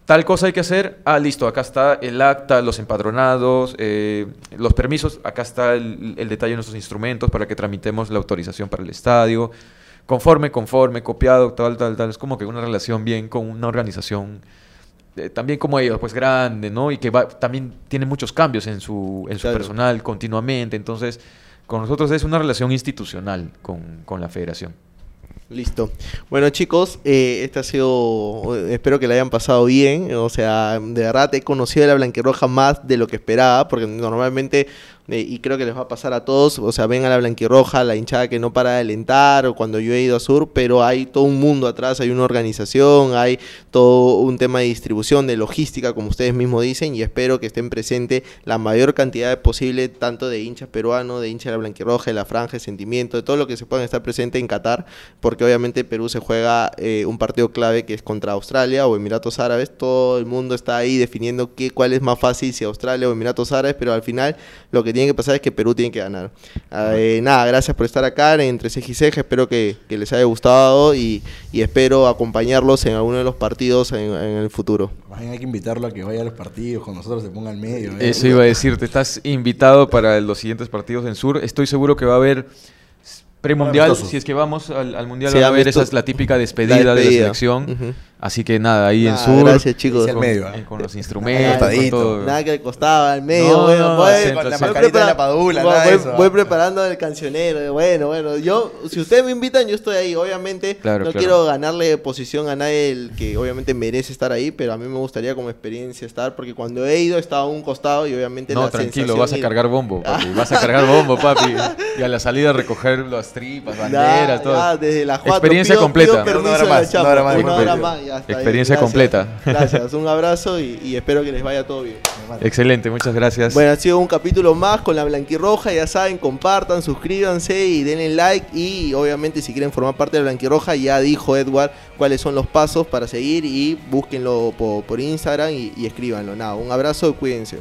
Tal cosa hay que hacer. Ah, listo, acá está el acta, los empadronados, eh, los permisos. Acá está el, el detalle de nuestros instrumentos para que tramitemos la autorización para el estadio. Conforme, conforme, copiado, tal, tal, tal. Es como que una relación bien con una organización eh, también como ellos, pues grande, ¿no? Y que va, también tiene muchos cambios en su, en su Claro. personal continuamente. Entonces, con nosotros es una relación institucional con, con la federación. Listo. Bueno, chicos, eh, este ha sido. Espero que la hayan pasado bien. O sea, de verdad he conocido a la Blanquirroja más de lo que esperaba, porque normalmente, y creo que les va a pasar a todos, o sea, ven a la Blanquirroja, la hinchada que no para de alentar, o cuando yo he ido a Sur, pero hay todo un mundo atrás, hay una organización, hay todo un tema de distribución, de logística, como ustedes mismos dicen, y espero que estén presentes la mayor cantidad posible, tanto de hinchas peruanos, de hinchas de la Blanquirroja, de la Franja, de Sentimiento, de todo lo que se puedan estar presente en Qatar, porque obviamente Perú se juega eh, un partido clave que es contra Australia o Emiratos Árabes. Todo el mundo está ahí definiendo qué, cuál es más fácil, si Australia o Emiratos Árabes, pero al final lo que tiene que pasar es que Perú tiene que ganar. Ah, eh, nada, gracias por estar acá en Entre Ceja y Ceja. Espero que, que les haya gustado y, y espero acompañarlos en alguno de los partidos en, en el futuro. Más bien hay que invitarlo a que vaya a los partidos, con nosotros se ponga al medio. ¿eh? Eso iba a decirte, estás invitado para los siguientes partidos en Sur. Estoy seguro que va a haber premundial. Si es que vamos al, al mundial, Sí, va a haber, amistoso. esa es la típica despedida, La de la selección. Así que nada, ahí en Nada, Sur. gracias, chicos. Con, medio, ¿eh? eh, con los instrumentos, Acostadito. todo. Nada que le costaba al medio, No, bueno, no, voy, centro, centro. La mascarita de la padula, voy- nada de voy- eso, voy ¿ah? preparando el cancionero, bueno, bueno, yo, si ustedes me invitan, yo estoy ahí, obviamente, Claro, no claro. quiero ganarle posición a nadie el que obviamente merece estar ahí, pero a mí me gustaría como experiencia estar, porque cuando he ido he estado a un costado y obviamente No, la tranquilo, vas a cargar bombo, papi. Vas a (laughs) cargar bombo, papi. Y a la salida recoger las tripas, Ya, banderas, todo. ya, desde las cuatro, Experiencia pido- completa. pido Una hora más, una hora más de una hora experiencia. más, ya está, Experiencia gracias. completa. Gracias, (laughs) un abrazo y, y espero que les vaya todo bien. Excelente, muchas gracias. Bueno, ha sido un capítulo más con la Blanquirroja. Ya saben, compartan, suscríbanse y denle like. Y obviamente, si quieren formar parte de la Blanquirroja, ya dijo Edward cuáles son los pasos para seguir. Y búsquenlo po- por, Instagram y, y escríbanlo. Nada, un abrazo y cuídense.